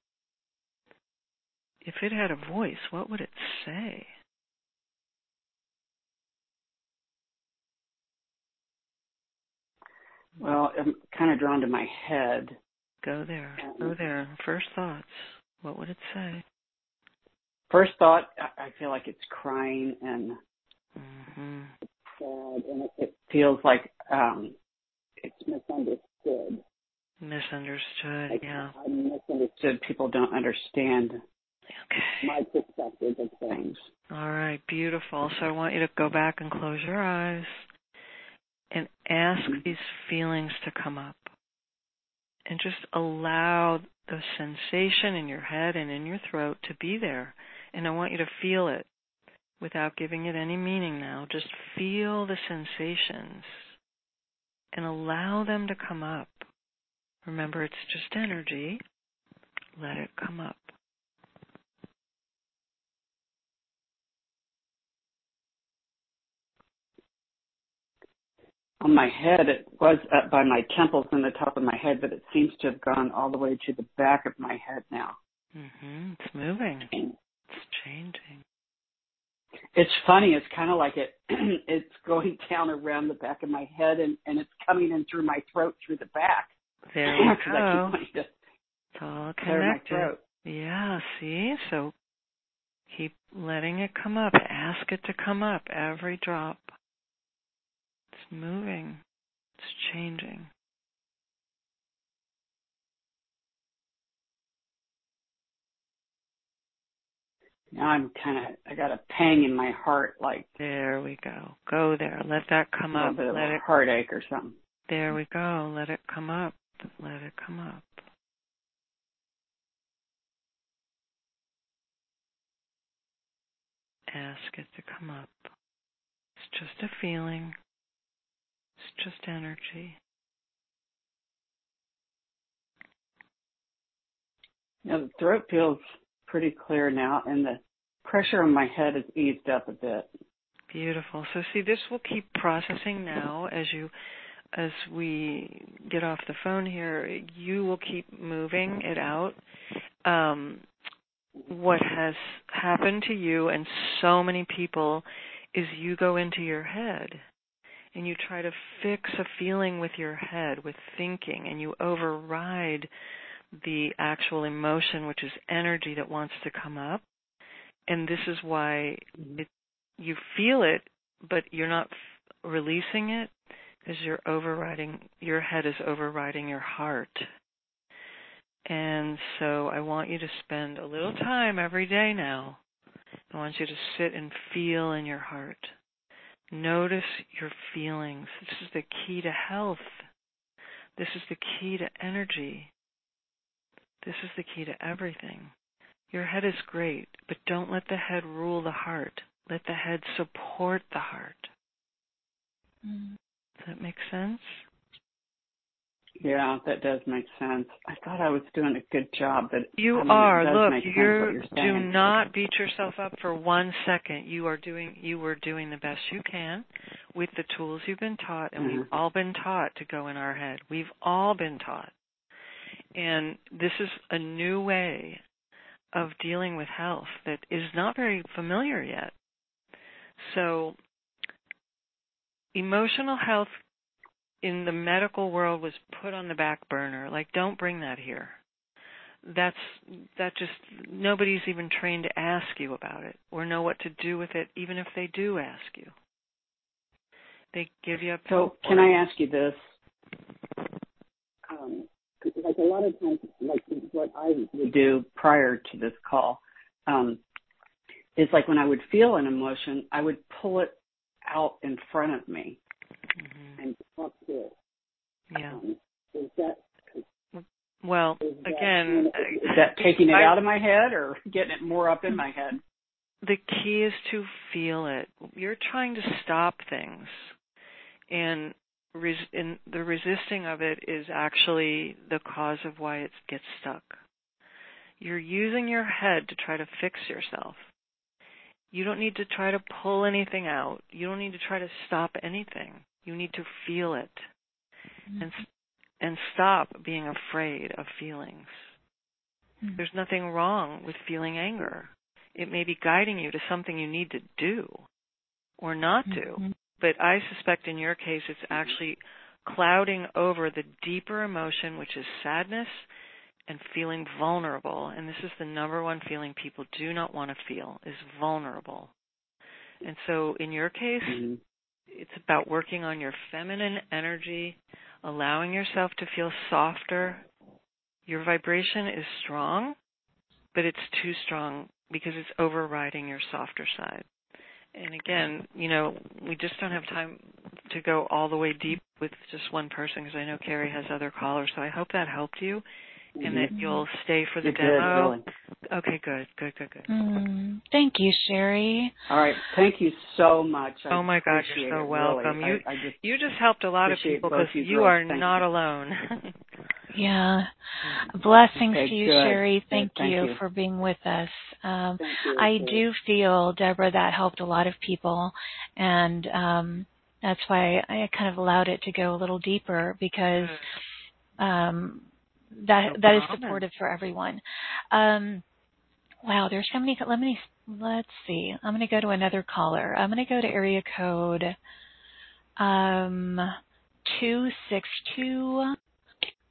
if it had a voice, what would it say? Well, I'm kind of drawn to my head. Go there. Go there. First thoughts. What would it say? First thought, I feel like it's crying and mm-hmm. sad, and it feels like um, it's misunderstood. Misunderstood, like, yeah. I'm misunderstood. People don't understand Okay. My perspective of things. All right, beautiful. So I want you to go back and close your eyes and ask mm-hmm. these feelings to come up. And just allow the sensation in your head and in your throat to be there. And I want you to feel it without giving it any meaning now. Just feel the sensations and allow them to come up. Remember, it's just energy. Let it come up. On my head. It was up by my temples and the top of my head, but it seems to have gone all the way to the back of my head now. Mhm. It's moving. It's changing. It's funny. It's kind of like it. it's going down around the back of my head, and and it's coming in through my throat through the back. There you Because I keep go. to It's all connected. Yeah, see? So keep letting it come up. Ask it to come up every drop. Moving. It's changing. Now I'm kind of. I got a pang in my heart, like There we go. Go there. Let that come up. Let a it heartache or something. there we go. Let it come up. Let it come up. Ask it to come up. It's just a feeling. It's just energy. Now the throat feels pretty clear now, and the pressure on my head has eased up a bit. Beautiful. So see, this will keep processing now as you, as we get off the phone here. You will keep moving it out. Um, what has happened to you and so many people is you go into your head and you try to fix a feeling with your head, with thinking, and you override the actual emotion, which is energy that wants to come up. And this is why mm-hmm. it, you feel it, but you're not f- releasing it because you're overriding, your head is overriding your heart. And so I want you to spend a little time every day now. I want you to sit and feel in your heart. Notice your feelings. This is the key to health. This is the key to energy. This is the key to everything. Your head is great, but don't let the head rule the heart. Let the head support the heart. Mm. Does that make sense? Yeah, that does make sense. I thought I was doing a good job, but You I mean, are. Look, you're, you're do not beat yourself up for one second. You are doing you were doing the best you can with the tools you've been taught and we've Mhm. all been taught to go in our head. We've all been taught. And this is a new way of dealing with health that is not very familiar yet. So emotional health in the medical world was put on the back burner. Like don't bring that here that's that just nobody's even trained to ask you about it or know what to do with it even if they do ask you they give you a So, can I ask you this? Um, like a lot of times, like what I would do prior to this call, um, is like when I would feel an emotion, I would pull it out in front of me hmm and talk to it. yeah. Um, is that well is that, again is that taking it I- out of my head or getting it more up in my head? the key is to feel it. You're trying to stop things and res- and the resisting of it is actually the cause of why it gets stuck. You're using your head to try to fix yourself. You don't need to try to pull anything out. You don't need to try to stop anything you need to feel it and and stop being afraid of feelings Mm. there's nothing wrong with feeling anger it may be guiding you to something you need to do or not do Mhm. but I suspect in your case it's actually clouding over the deeper emotion, which is sadness and feeling vulnerable. And this is the number one feeling people do not want to feel is vulnerable. And so in your case, Mhm. It's about working on your feminine energy, allowing yourself to feel softer. Your vibration is strong, but it's too strong because it's overriding your softer side. And again, you know, we just don't have time to go all the way deep with just one person because I know Carrie has other callers. So I hope that helped you and that Mhm. you'll stay for the It did, demo. really. Okay, good, good, good, good. Mm. Thank you, Sherry. All right. Thank you so much. I Oh my gosh, you're so it, welcome. Really. You I, I just you just helped a lot of people because you you are Thank not you. alone. Yeah. Blessings Okay, to you, good. Sherry. Good. Thank, Thank you, you. for being with us. Um, I do feel, Deborah, that helped a lot of people. And um, That's why I kind of allowed it to go a little deeper because um, that no that is supportive for everyone. Um, wow, there's so many. Let me let's see. I'm going to go to another caller. I'm going to go to area code um, two six two.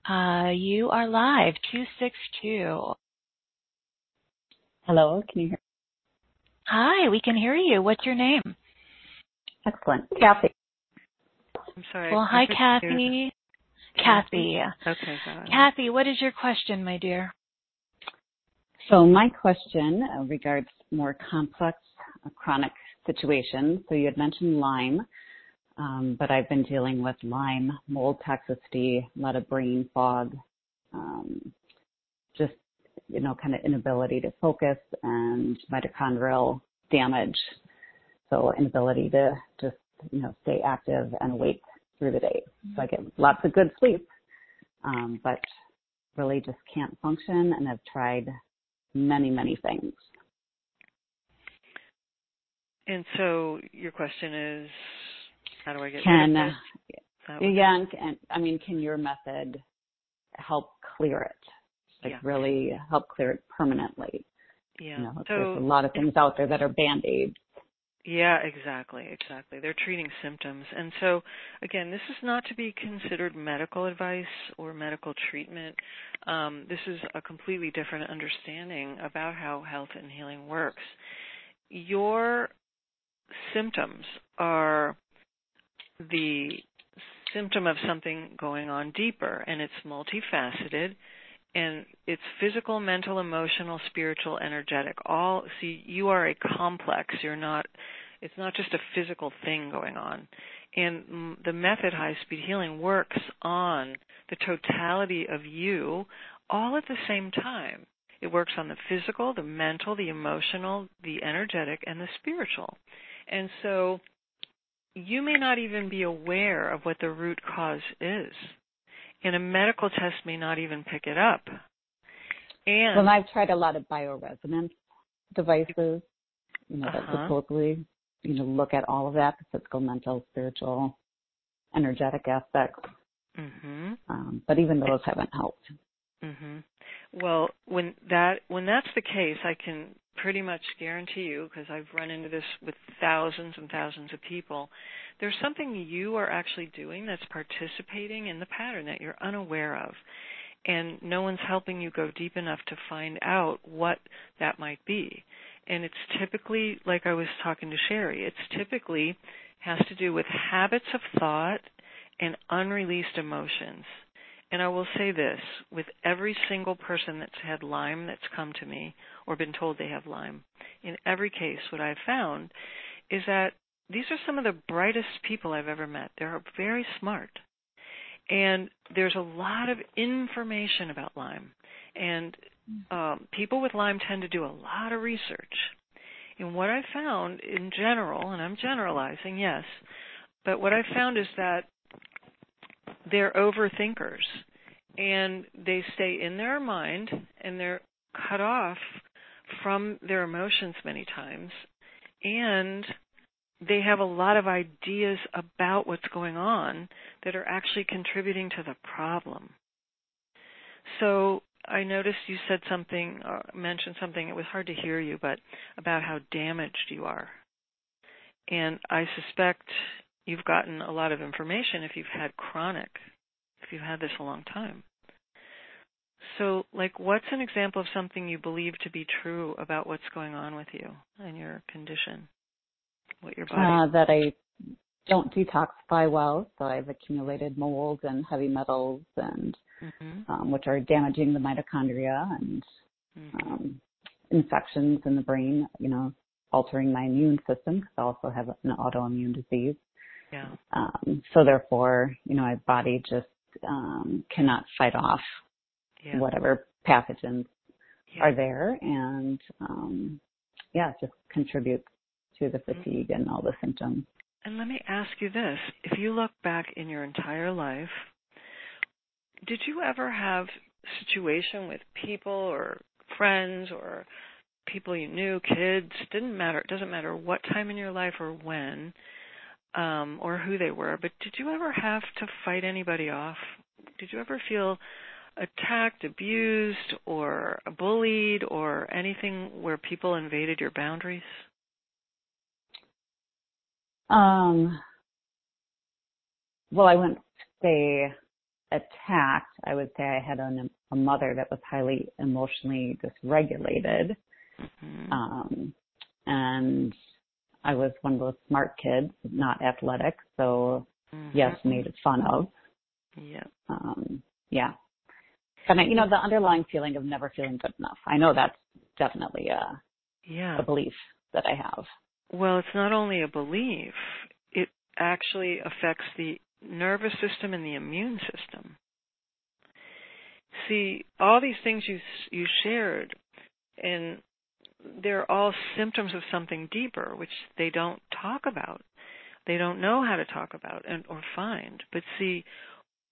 Uh, you are live. Two six two. Hello, can you hear? Hi, we can hear you. What's your name? Excellent, Kathy. I'm sorry. Well, hi, Kathy. Kathy. Okay, got. Kathy, what is your question, my dear? So my question uh, regards more complex uh, chronic situations. So you had mentioned Lyme, um, but I've been dealing with Lyme, mold toxicity, a lot of brain fog, um, just you know, kind of inability to focus and mitochondrial damage. So inability to just you know stay active and awake through the day. So I get lots of good sleep, um, but really just can't function and have tried many, many things. And so your question is, how do I get can, rid of this? Yeah, and, and I mean, can your method help clear it? Like yeah. really help clear it permanently? Yeah. You know, so, there's a lot of things out there that are band-aids. Yeah, exactly, exactly. They're treating symptoms. And so, again, this is not to be considered medical advice or medical treatment. Um, this is a completely different understanding about how health and healing works. Your symptoms are the symptom of something going on deeper, and it's multifaceted and it's physical, mental, emotional, spiritual, energetic. All see, you are a complex. You're not. It's not just a physical thing going on. And the method high speed healing works on the totality of you all at the same time. It works on the physical, the mental, the emotional, the energetic, and the spiritual. And so you may not even be aware of what the root cause is and a medical test may not even pick it up. And well, I've tried a lot of bioresonance devices, you know, uh-huh. that supposedly, you know, look at all of that, the physical, mental, spiritual, energetic aspects. Mm-hmm. Um, but even those haven't helped. Mm-hmm. Well, when that when that's the case, I can pretty much guarantee you because I've run into this with thousands and thousands of people there's something you are actually doing that's participating in the pattern that you're unaware of. And no one's helping you go deep enough to find out what that might be. And it's typically, like I was talking to Sherry, it's typically has to do with habits of thought and unreleased emotions. And I will say this with every single person that's had Lyme that's come to me or been told they have Lyme, in every case, what I've found is that these are some of the brightest people I've ever met. They're very smart. And there's a lot of information about Lyme. And um, people with Lyme tend to do a lot of research. And what I found in general, and I'm generalizing, yes, but what I found is that they're overthinkers and they stay in their mind and they're cut off from their emotions many times and they have a lot of ideas about what's going on that are actually contributing to the problem. So I noticed you said something, uh, mentioned something, it was hard to hear you, but about how damaged you are. And I suspect you've gotten a lot of information if you've had chronic, if you've had this a long time. So, like, what's an example of something you believe to be true about what's going on with you and your condition? what your body? Uh, that I don't detoxify well, so I've accumulated mold and heavy metals, and mm-hmm. um, which are damaging the mitochondria and mm-hmm. um, infections in the brain. You know, altering my immune system because I also have an autoimmune disease. Yeah. Um, so therefore, you know, my body just um, cannot fight off yeah. whatever pathogens yeah. are there, and um, yeah, just contributes to the mm-hmm. fatigue and all the symptoms. And let me ask you this if you look back in your entire life, did you ever have situation with people or friends or people you knew, kids, didn't matter, it doesn't matter what time in your life or when, um, or who they were, but did you ever have to fight anybody off? Did you ever feel attacked, abused, or bullied, or anything where people invaded your boundaries? Um, well, I wouldn't say attacked. I would say I had a, a mother that was highly emotionally dysregulated. Mm-hmm. Um, and I was one of those smart kids, not athletic, so mm-hmm. yes, made fun of. Yeah. Um, yeah. And I, you know, the underlying feeling of never feeling good enough. I know that's definitely a yeah. a belief that I have. Well, it's not only a belief; it actually affects the nervous system and the immune system. See, all these things you you shared, and they're all symptoms of something deeper, which they don't talk about. They don't know how to talk about and or find. But see,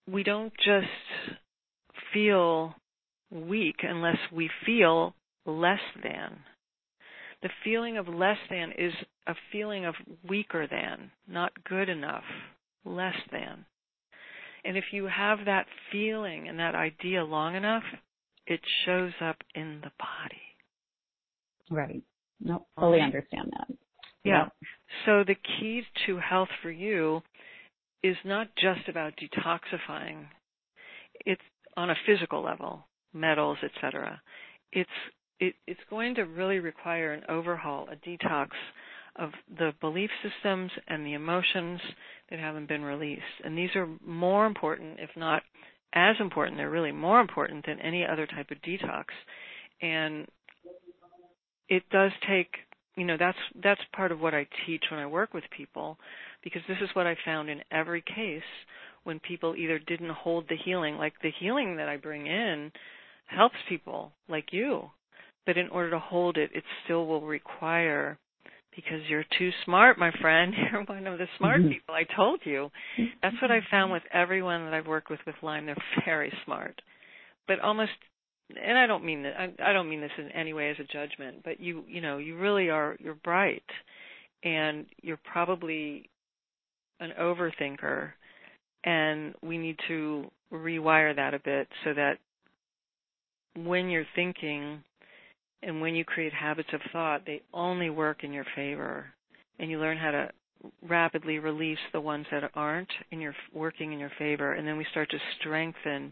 we don't just feel weak unless we feel less than. The feeling of less than is a feeling of weaker than, not good enough, less than. And if you have that feeling and that idea long enough, it shows up in the body. Right. No, fully right. understand that. Yeah. So the key to health for you is not just about detoxifying. It's on a physical level, metals, etc. It's it, it's going to really require an overhaul, a detox of the belief systems and the emotions that haven't been released. And these are more important, if not as important, they're really more important than any other type of detox. And it does take, you know, that's that's part of what I teach when I work with people because this is what I found in every case when people either didn't hold the healing, like the healing that I bring in helps people like you, but in order to hold it, it still will require because you're too smart, my friend. You're one of the smart mm-hmm. people. I told you. That's what I found with everyone that I've worked with with Lyme. They're very smart, but almost. And I don't mean that. I, I don't mean this in any way as a judgment. But you, you know, you really are. You're bright, and you're probably an overthinker, and we need to rewire that a bit so that when you're thinking and when you create habits of thought, they only work in your favor. And you learn how to rapidly release the ones that aren't in your working in your favor. And then we start to strengthen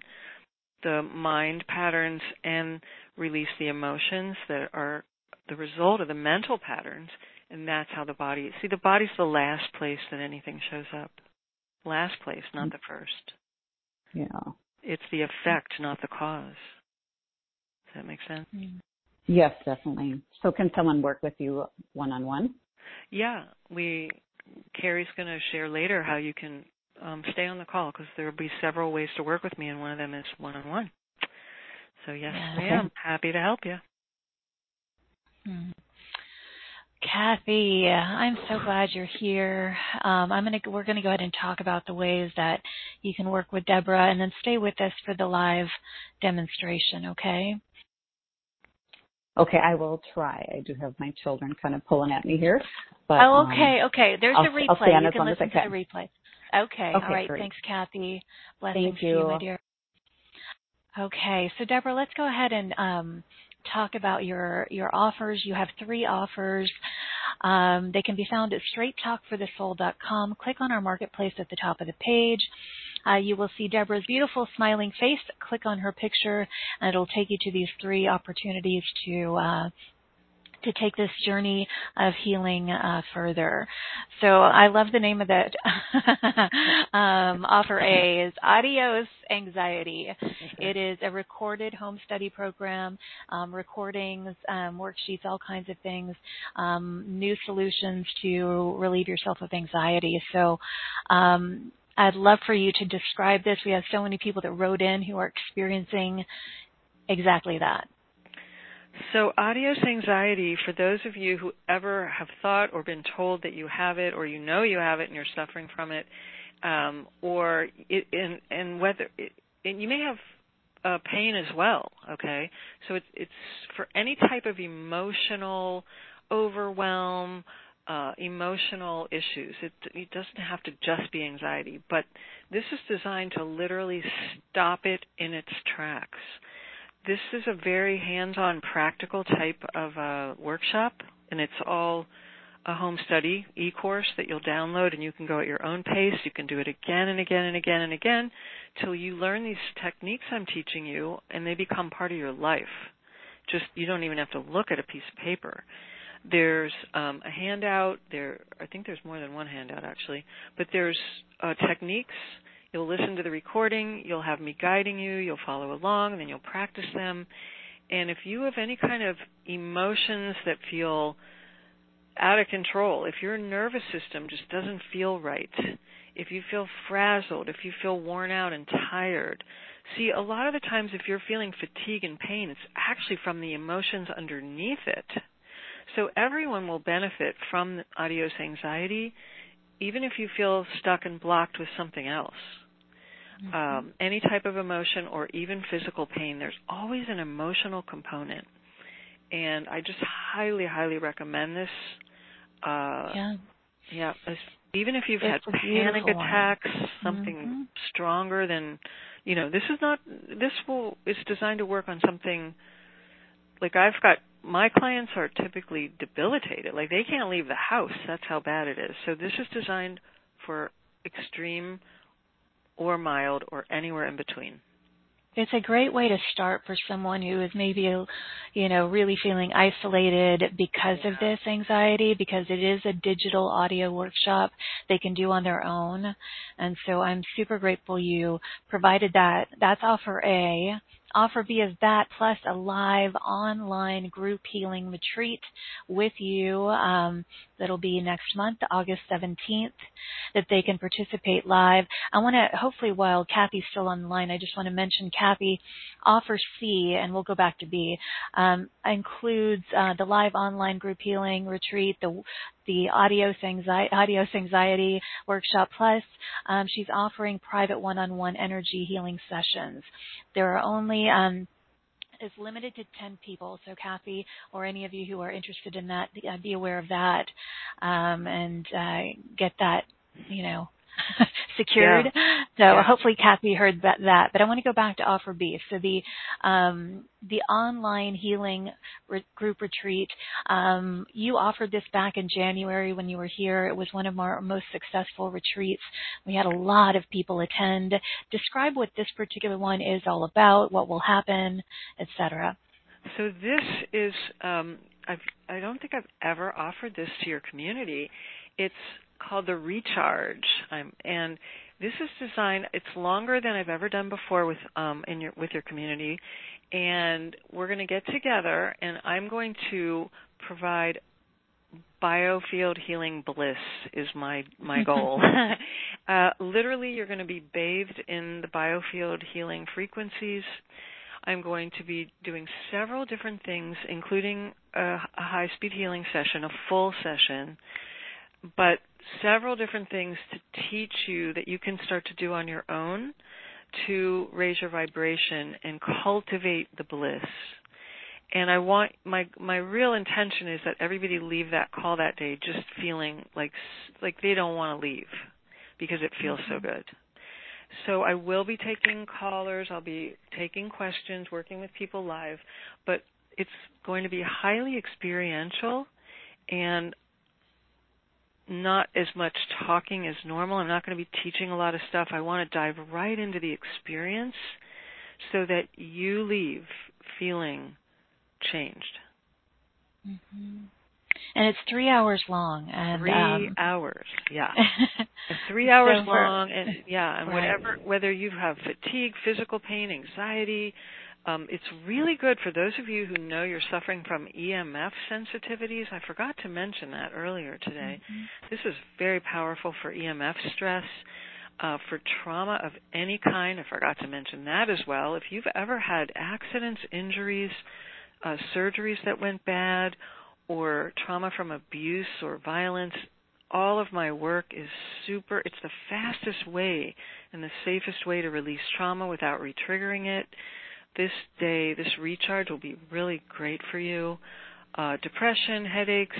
the mind patterns and release the emotions that are the result of the mental patterns. And that's how the body, see, the body's the last place that anything shows up. Last place, not the first. Yeah. It's the effect, not the cause. Does that make sense? Mm-hmm. Yes, definitely. So can someone work with you one on one? Yeah, we Carrie's going to share later how you can um, stay on the call because there will be several ways to work with me, and one of them is one on one. So yes, okay. I'm happy to help you. Hmm. Kathy, I'm so glad you're here. Um, I'm gonna we're gonna go ahead and talk about the ways that you can work with Deborah, and then stay with us for the live demonstration. Okay? Okay, I will try. I do have my children kind of pulling at me here. But, oh, okay, um, okay. There's I'll, a replay. You can listen to the replay. Okay, okay all right. Great. Thanks, Kathy. Blessings Thank you. to you, my dear. Okay, so Deborah, let's go ahead and um, talk about your your offers. You have three offers. Um, they can be found at straighttalkforthesoul.com. Click on our marketplace at the top of the page. Uh, you will see Deborah's beautiful smiling face. Click on her picture, and it'll take you to these three opportunities to uh, to take this journey of healing uh, further. So I love the name of that um, offer A is Adios Anxiety. It is a recorded home study program, um, recordings, um, worksheets, all kinds of things, um, new solutions to relieve yourself of anxiety. So um, I'd love for you to describe this. We have so many people that wrote in who are experiencing exactly that. So, adios anxiety, for those of you who ever have thought or been told that you have it, or you know you have it and you're suffering from it, um, or it, and, and whether it, and you may have uh, pain as well. Okay, so it's it's for any type of emotional overwhelm, uh, emotional issues. It, it doesn't have to just be anxiety, but this is designed to literally stop it in its tracks. This is a very hands-on, practical type of uh, workshop, and it's all a home study e-course that you'll download and you can go at your own pace. You can do it again and again and again and again till you learn these techniques I'm teaching you and they become part of your life. Just you don't even have to look at a piece of paper. There's um, a handout. There, I think there's more than one handout actually, but there's uh, techniques. You'll listen to the recording. You'll have me guiding you. You'll follow along, and then you'll practice them. And if you have any kind of emotions that feel out of control, if your nervous system just doesn't feel right, if you feel frazzled, if you feel worn out and tired, see, a lot of the times if you're feeling fatigue and pain, it's actually from the emotions underneath it. So everyone will benefit from adios anxiety, even if you feel stuck and blocked with something else. Mm-hmm. Um, any type of emotion or even physical pain, there's always an emotional component. And I just highly, highly recommend this. Uh, yeah. Yeah. Even if you've it's had panic attacks, one. something mm-hmm. stronger than, you know, this is not, this will, it's designed to work on something, like I've got my clients are typically debilitated. Like they can't leave the house. That's how bad it is. So this is designed for extreme or mild or anywhere in between. It's a great way to start for someone who is maybe, you know, really feeling isolated because yeah. of this anxiety, because it is a digital audio workshop they can do on their own. And so I'm super grateful you provided that. That's offer A. Offer B is that plus a live online group healing retreat with you. Um, that'll be next month, August 17th, that they can participate live. I want to, hopefully while Kathy's still on the line, I just want to mention Kathy, offer C, and we'll go back to B, um, includes uh, the live online group healing retreat, the the Adios Anxiety, Anxiety Workshop Plus. Um, she's offering private one-on-one energy healing sessions. There are only um, is limited to 10 people. So Kathy or any of you who are interested in that, be aware of that um, and uh, get that, you know, secured. Yeah. So yeah. hopefully Kathy heard that, that. But I want to go back to offer B. So the um, the online healing re- group retreat. Um, you offered this back in January when you were here. It was one of our most successful retreats. We had a lot of people attend. Describe what this particular one is all about, what will happen, etc. So this is um, I've, I don't think I've ever offered this to your community. It's called the Recharge, I'm, and this is designed. It's longer than I've ever done before with um, in your with your community, and we're going to get together, and I'm going to provide biofield healing bliss is my my goal. uh, literally, you're going to be bathed in the biofield healing frequencies. I'm going to be doing several different things, including a, a high speed healing session, a full session, but several different things to teach you that you can start to do on your own to raise your vibration and cultivate the bliss. And I want my my real intention is that everybody leave that call that day just feeling like like they don't want to leave because it feels mm-hmm. so good. So I will be taking callers, I'll be taking questions, working with people live, but it's going to be highly experiential and not as much talking as normal. I'm not going to be teaching a lot of stuff. I want to dive right into the experience so that you leave feeling changed. Mm-hmm. And it's three hours long. And, three um, hours, yeah. three hours so long, and yeah, and right. whatever, whether you have fatigue, physical pain, anxiety, um, it's really good for those of you who know you're suffering from EMF sensitivities. I forgot to mention that earlier today. Mm-hmm. This is very powerful for EMF stress. Uh, for trauma of any kind, I forgot to mention that as well. If you've ever had accidents, injuries, uh, surgeries that went bad, or trauma from abuse or violence, all of my work is super. It's the fastest way and the safest way to release trauma without retriggering it this day, this recharge will be really great for you. Uh, depression, headaches,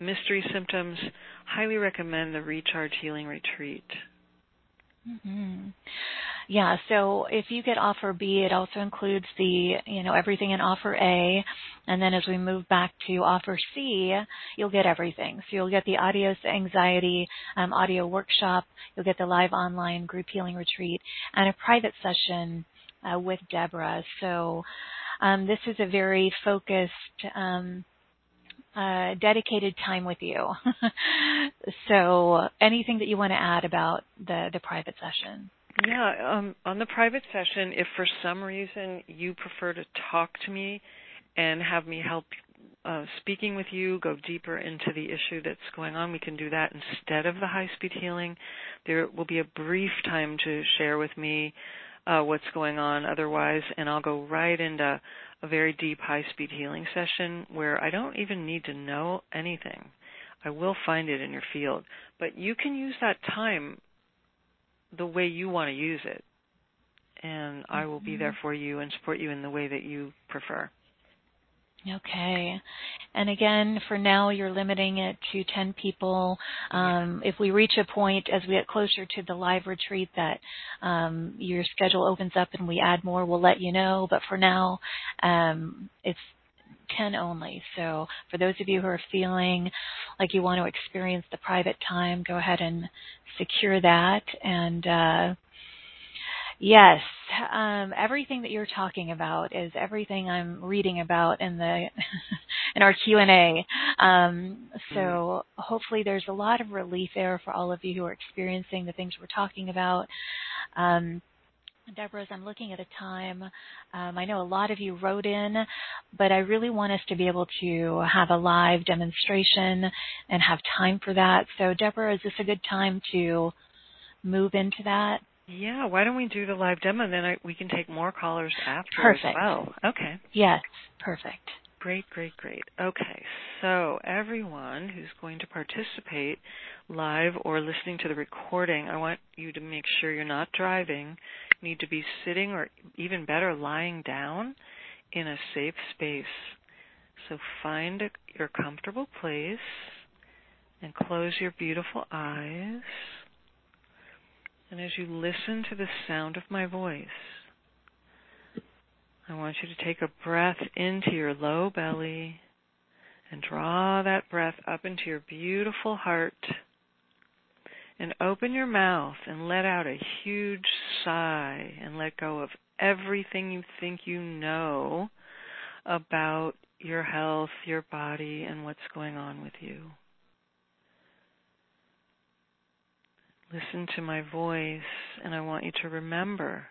mystery symptoms, highly recommend the Recharge Healing Retreat. Mm-hmm. Yeah, so if you get offer B, it also includes the, you know, everything in offer A. And then as we move back to offer C, you'll get everything. So you'll get the Adios Anxiety um, audio workshop, you'll get the live online group healing retreat, and a private session uh, with Deborah. So um, this is a very focused, um, uh, dedicated time with you. so anything that you want to add about the, the private session? Yeah, um, on the private session, if for some reason you prefer to talk to me and have me help uh, speaking with you, go deeper into the issue that's going on, we can do that instead of the high speed healing. There will be a brief time to share with me uh, what's going on otherwise, and I'll go right into a very deep high speed healing session where I don't even need to know anything. I will find it in your field. But you can use that time the way you want to use it. And I will be there mm-hmm. for you and support you in the way that you prefer. Okay. And again, for now, you're limiting it to 10 people. Um, if we reach a point as we get closer to the live retreat that um, your schedule opens up and we add more, we'll let you know. But for now, um, it's 10 only. So for those of you who are feeling like you want to experience the private time, go ahead and secure that. And uh, yes, um, everything that you're talking about is everything I'm reading about in the in our Q and A. Um, so mm. hopefully there's a lot of relief there for all of you who are experiencing the things we're talking about. Um, Deborah, as I'm looking at a time, um, I know a lot of you wrote in, but I really want us to be able to have a live demonstration and have time for that. So, Deborah, is this a good time to move into that? Yeah, why don't we do the live demo, and then I, we can take more callers after perfect. as well. Okay. Yes, perfect. Great, great, great. Okay, so everyone who's going to participate live or listening to the recording, I want you to make sure you're not driving need to be sitting or even better lying down in a safe space. So find a, your comfortable place and close your beautiful eyes. And as you listen to the sound of my voice, I want you to take a breath into your low belly and draw that breath up into your beautiful heart and open your mouth and let out a huge sigh and let go of everything you think you know about your health, your body, and what's going on with you. Listen to my voice, and I want you to remember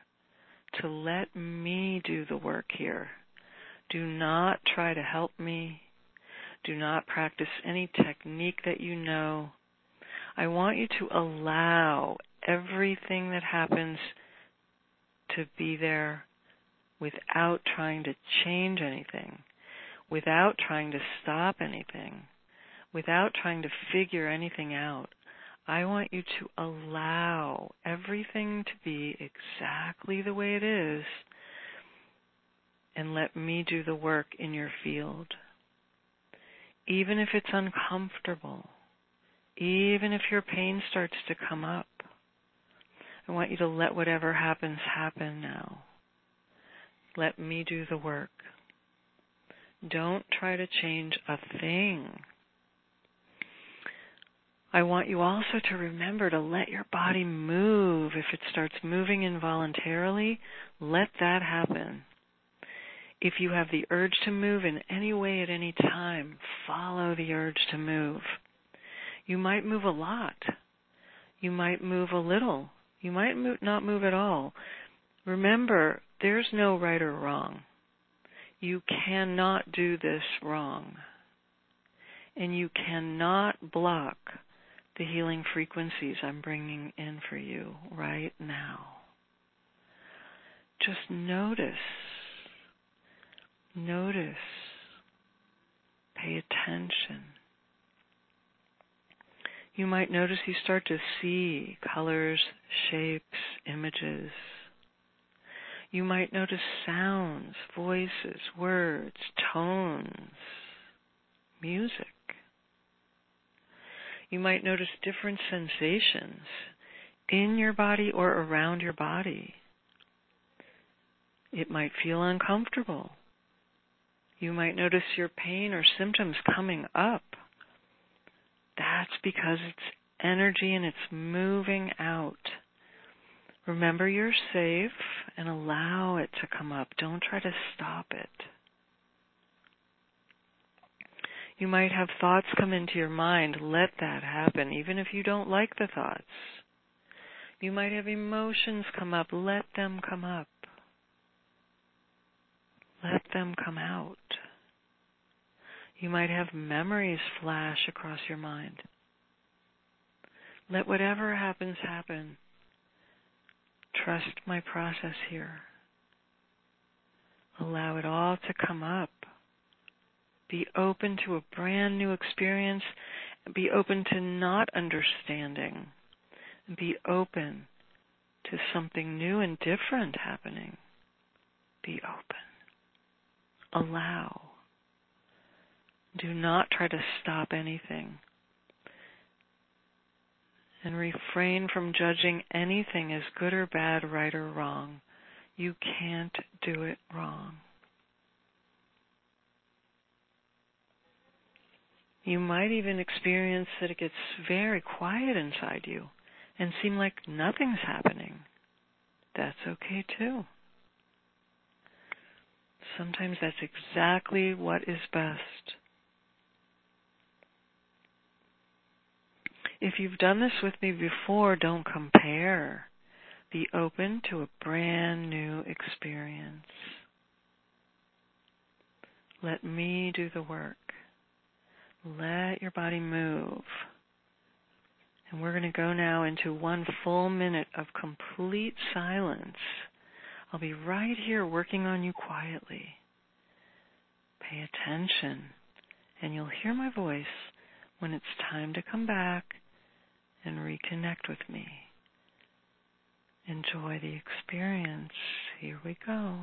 to let me do the work here. Do not try to help me. Do not practice any technique that you know. I want you to allow everything that happens to be there without trying to change anything, without trying to stop anything, without trying to figure anything out. I want you to allow everything to be exactly the way it is and let me do the work in your field. Even if it's uncomfortable, even if your pain starts to come up, I want you to let whatever happens happen now. Let me do the work. Don't try to change a thing. I want you also to remember to let your body move. If it starts moving involuntarily, let that happen. If you have the urge to move in any way at any time, follow the urge to move. You might move a lot. You might move a little. You might move, not move at all. Remember, there's no right or wrong. You cannot do this wrong. And you cannot block the healing frequencies I'm bringing in for you right now. Just notice. Notice. Pay attention you might notice you start to see colors, shapes, images. You might notice sounds, voices, words, tones, music. You might notice different sensations in your body or around your body. It might feel uncomfortable. You might notice your pain or symptoms coming up. That's because it's energy and it's moving out. Remember you're safe and allow it to come up. Don't try to stop it. You might have thoughts come into your mind. Let that happen, even if you don't like the thoughts. You might have emotions come up. Let them come up. Let them come out. You might have memories flash across your mind. Let whatever happens happen. Trust my process here. Allow it all to come up. Be open to a brand new experience. Be open to not understanding. Be open to something new and different happening. Be open. Allow. Do not try to stop anything and refrain from judging anything as good or bad, right or wrong. You can't do it wrong. You might even experience that it gets very quiet inside you and seem like nothing's happening. That's okay too. Sometimes that's exactly what is best. If you've done this with me before, don't compare. Be open to a brand new experience. Let me do the work. Let your body move. And we're going to go now into one full minute of complete silence. I'll be right here working on you quietly. Pay attention, and you'll hear my voice when it's time to come back and reconnect with me. Enjoy the experience. Here we go.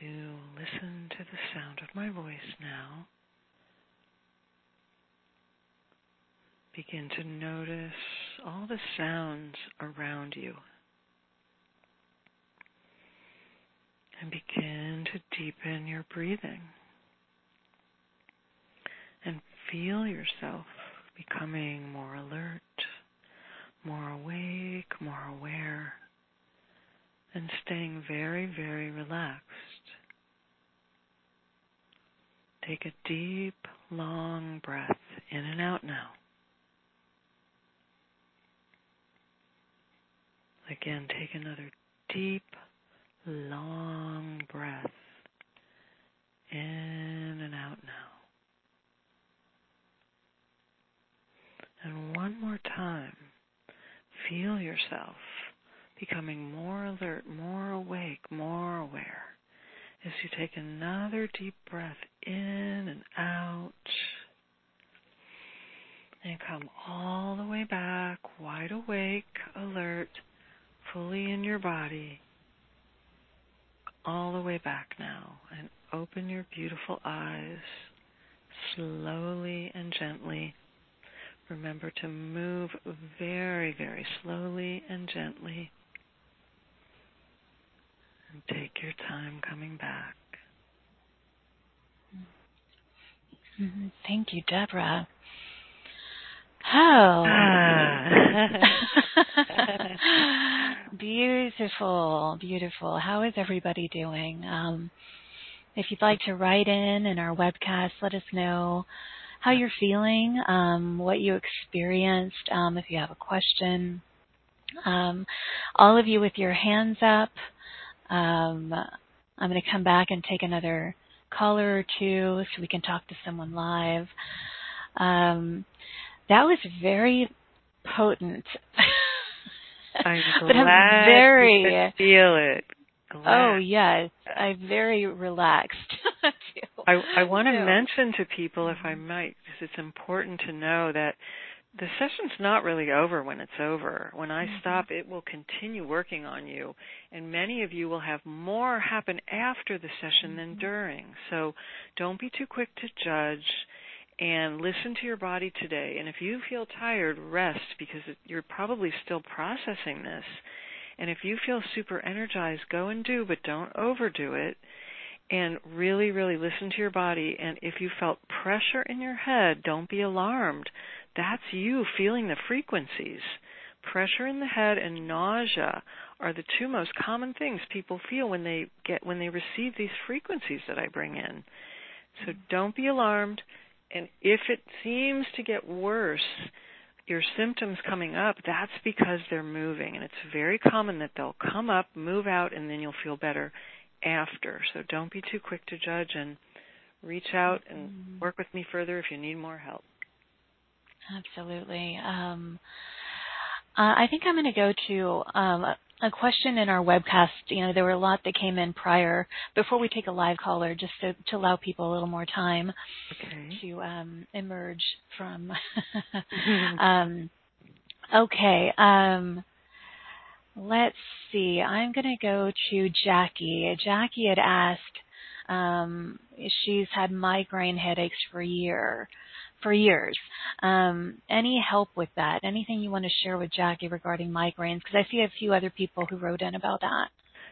You listen to the sound of my voice now, begin to notice all the sounds around you. And begin to deepen your breathing. And feel yourself becoming more alert, more awake, more aware and staying very, very relaxed. Take a deep, long breath in and out now. Again, take another deep, long breath in and out now. And one more time, feel yourself becoming more alert, more awake, more aware as you take another deep breath in and out and come all the way back, wide awake, alert, fully in your body. All the way back now and open your beautiful eyes slowly and gently. remember to move very, very slowly and gently. And take your time coming back. Mm-hmm. Thank you, Deborah. Oh. beautiful, beautiful. How is everybody doing? Um, if you'd like to write in in our webcast, let us know how you're feeling, um, what you experienced, um, if you have a question. Um, all of you with your hands up, um, I'm going to come back and take another caller or two so we can talk to someone live. Um, that was very potent. I'm glad but I'm very, feel it. Glad. Oh yes, I'm very relaxed. I, I want to mention to people, if I might, because it's important to know that the session's not really over when it's over. When I mm-hmm. stop, it will continue working on you, and many of you will have more happen after the session mm-hmm. than during. So don't be too quick to judge and listen to your body today. And if you feel tired, rest because you're probably still processing this. And if you feel super energized, go and do, but don't overdo it. And really, really listen to your body. And if you felt pressure in your head, don't be alarmed. That's you feeling the frequencies. Pressure in the head and nausea are the two most common things people feel when they get when they receive these frequencies that I bring in. So don't be alarmed and if it seems to get worse, your symptoms coming up, that's because they're moving. And it's very common that they'll come up, move out, and then you'll feel better after. So don't be too quick to judge and reach out and mm-hmm. work with me further if you need more help. Absolutely. Um, uh, I think I'm going to go to um, a question in our webcast. You know, there were a lot that came in prior before we take a live caller, just to, to allow people a little more time okay. to um, emerge from. um, okay. Um, let's see. I'm going to go to Jackie. Jackie had asked. Um, she's had migraine headaches for a year for years. Um, any help with that? Anything you want to share with Jackie regarding migraines? Because I see a few other people who wrote in about that.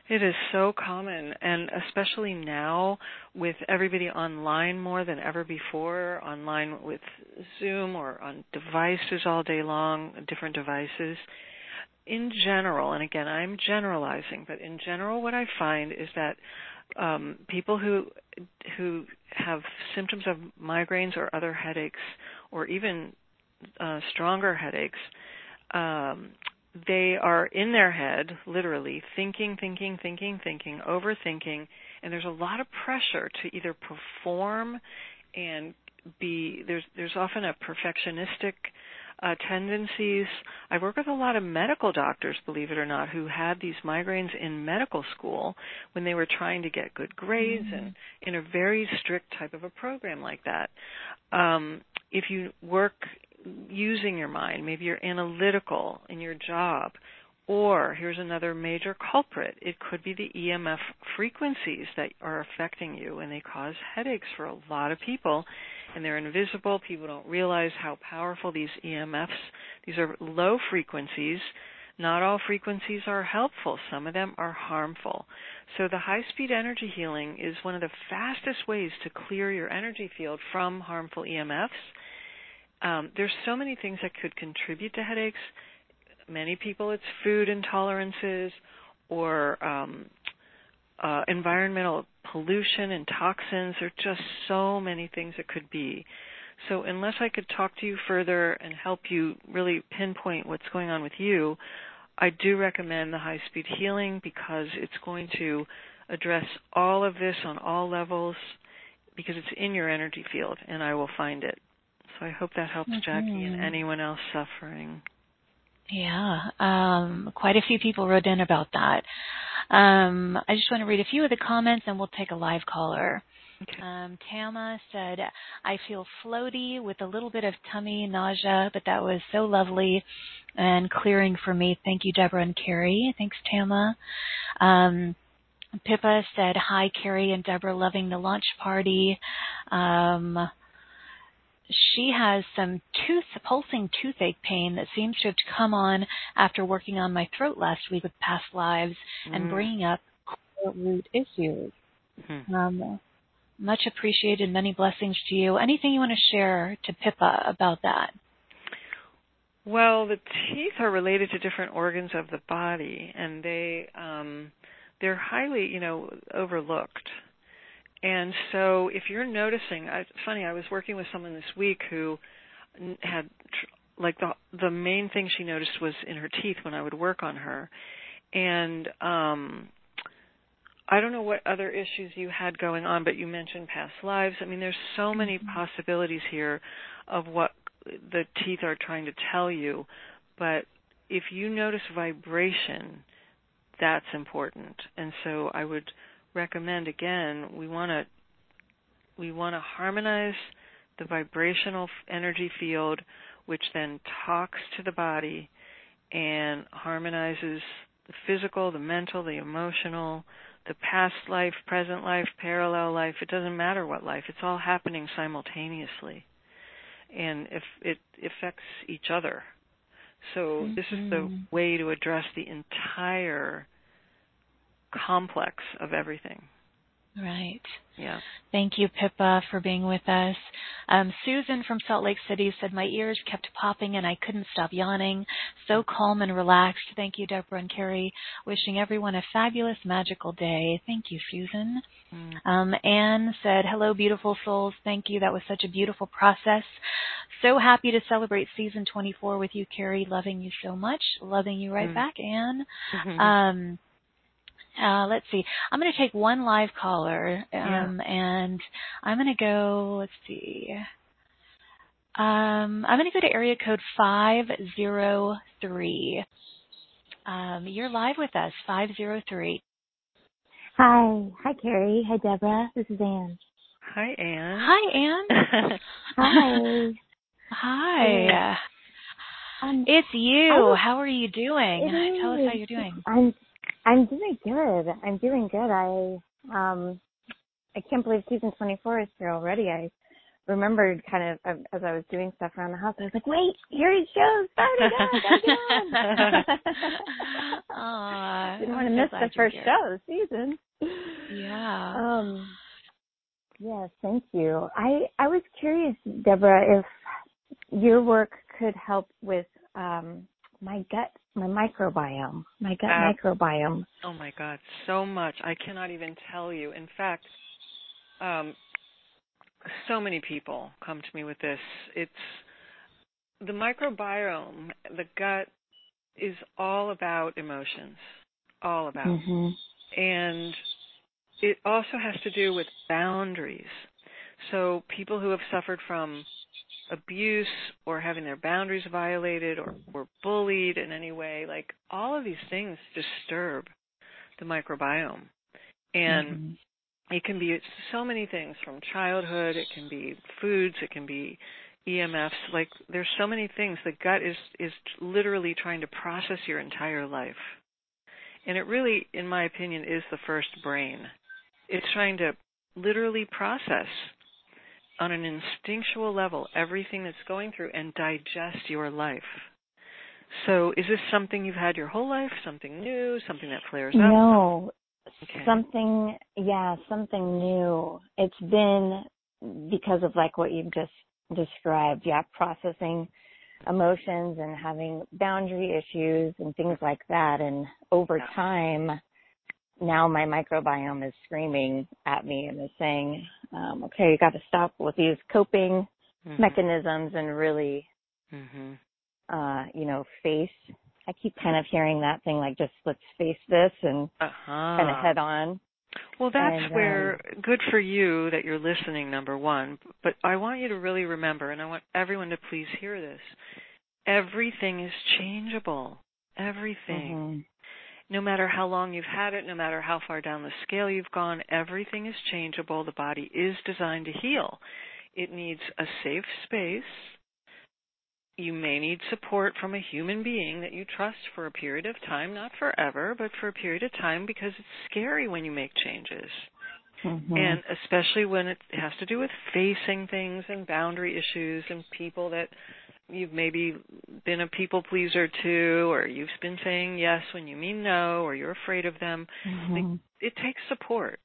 It is so common, and especially now with everybody online more than ever before, online with Zoom or on devices all day long, different devices. In general, and again, I'm generalizing, but in general, what I find is that um, people who who have symptoms of migraines or other headaches, or even uh, stronger headaches, um, they are in their head, literally thinking, thinking, thinking, thinking, overthinking, and there's a lot of pressure to either perform and be there's there's often a perfectionistic uh, tendencies. I work with a lot of medical doctors, believe it or not, who had these migraines in medical school when they were trying to get good grades mm-hmm. and in a very strict type of a program like that. Um, if you work using your mind, maybe you're analytical in your job, or here's another major culprit. It could be the EMF frequencies that are affecting you and they cause headaches for a lot of people and they're invisible. People don't realize how powerful these EMFs. These are low frequencies. Not all frequencies are helpful. Some of them are harmful. So the high speed energy healing is one of the fastest ways to clear your energy field from harmful EMFs. Um, there's so many things that could contribute to headaches many people it's food intolerances or um, uh, environmental pollution and toxins. There are just so many things it could be. So unless I could talk to you further and help you really pinpoint what's going on with you, I do recommend the high speed healing because it's going to address all of this on all levels because it's in your energy field and I will find it. So I hope that helps mm-hmm. Jackie and anyone else suffering. Yeah, um, quite a few people wrote in about that. Um, I just want to read a few of the comments and we'll take a live caller. Okay. Um, Tama said, I feel floaty with a little bit of tummy nausea, but that was so lovely and clearing for me. Thank you, Deborah and Carrie. Thanks, Tama. Um, Pippa said, Hi, Carrie and Deborah, loving the launch party. Um, she has some tooth, pulsing toothache pain that seems to have come on after working on my throat last week with past lives mm. and bringing up core root issues. Mm-hmm. Um, much appreciated. Many blessings to you. Anything you want to share to Pippa about that? Well, the teeth are related to different organs of the body, and they um, they're highly, you know, overlooked. And so, if you're noticing, it's funny. I was working with someone this week who had like the the main thing she noticed was in her teeth when I would work on her, and um, I don't know what other issues you had going on, but you mentioned past lives. I mean, there's so many mm-hmm. possibilities here of what the teeth are trying to tell you, but if you notice vibration, that's important. And so I would recommend again, we want to we want to harmonize the vibrational energy field which then talks to the body and harmonizes the physical, the mental, the emotional, the past life, present life, parallel life, it doesn't matter what life, it's all happening simultaneously and if it affects each other. So mm-hmm. this is the mm-hmm. way to address the entire complex of everything. Right. Yeah. Thank you, Pippa, for being with us. Um, Susan from Salt Lake City said, My ears kept popping and I couldn't stop yawning. So calm and relaxed. Thank you, Deborah and Carrie. Wishing everyone a fabulous, magical day. Thank you, Susan. Mm. Um, Anne said, Hello, beautiful souls. Thank you. That was such a beautiful process. So happy to celebrate season 24 with you, Carrie. Loving you so much. Loving you right mm. back, Anne. Mm-hmm. Um, uh, let's see. I'm going to take one live caller, um, yeah. and I'm going to go. Let's see. Um, I'm going to go to area code five zero three. Um, you're live with us, five zero three. Hi, hi, Carrie. Hi, Deborah. This is Anne. Hi, Anne. Hi, Anne. hi. Hi. Um, it's you. Was, How are you doing? Tell us how you're doing. I'm I'm doing good. I'm doing good. I um I can't believe season 24 is here already. I remembered kind of as I was doing stuff around the house. I was like, "Wait, Carrie's show started! Oh, Didn't want to miss the first show of the season." Yeah. Um. Yes, thank you. I I was curious, Deborah, if your work could help with um my gut, my microbiome, my gut uh, microbiome. Oh my God, so much. I cannot even tell you. In fact, um, so many people come to me with this. It's the microbiome, the gut is all about emotions, all about. Mm-hmm. And it also has to do with boundaries. So people who have suffered from abuse or having their boundaries violated or were bullied in any way, like all of these things disturb the microbiome. And mm-hmm. it can be so many things from childhood, it can be foods, it can be EMFs, like there's so many things. The gut is is literally trying to process your entire life. And it really, in my opinion, is the first brain. It's trying to literally process on an instinctual level everything that's going through and digest your life. So, is this something you've had your whole life? Something new? Something that flares up? No, okay. something. Yeah, something new. It's been because of like what you've just described. Yeah, processing emotions and having boundary issues and things like that. And over yeah. time, now my microbiome is screaming at me and is saying, um, okay, you got to stop with these coping mm-hmm. mechanisms and really, mm-hmm. uh, you know, face. I keep kind of hearing that thing like, just let's face this and uh-huh. kind of head on. Well, that's and, where um, good for you that you're listening, number one. But I want you to really remember, and I want everyone to please hear this everything is changeable. Everything. No matter how long you've had it, no matter how far down the scale you've gone, everything is changeable. The body is designed to heal. It needs a safe space. You may need support from a human being that you trust for a period of time, not forever, but for a period of time because it's scary when you make changes. Mm-hmm. And especially when it has to do with facing things and boundary issues and people that you've maybe been a people pleaser too, or you've been saying yes when you mean no, or you're afraid of them. Mm-hmm. It, it, takes support.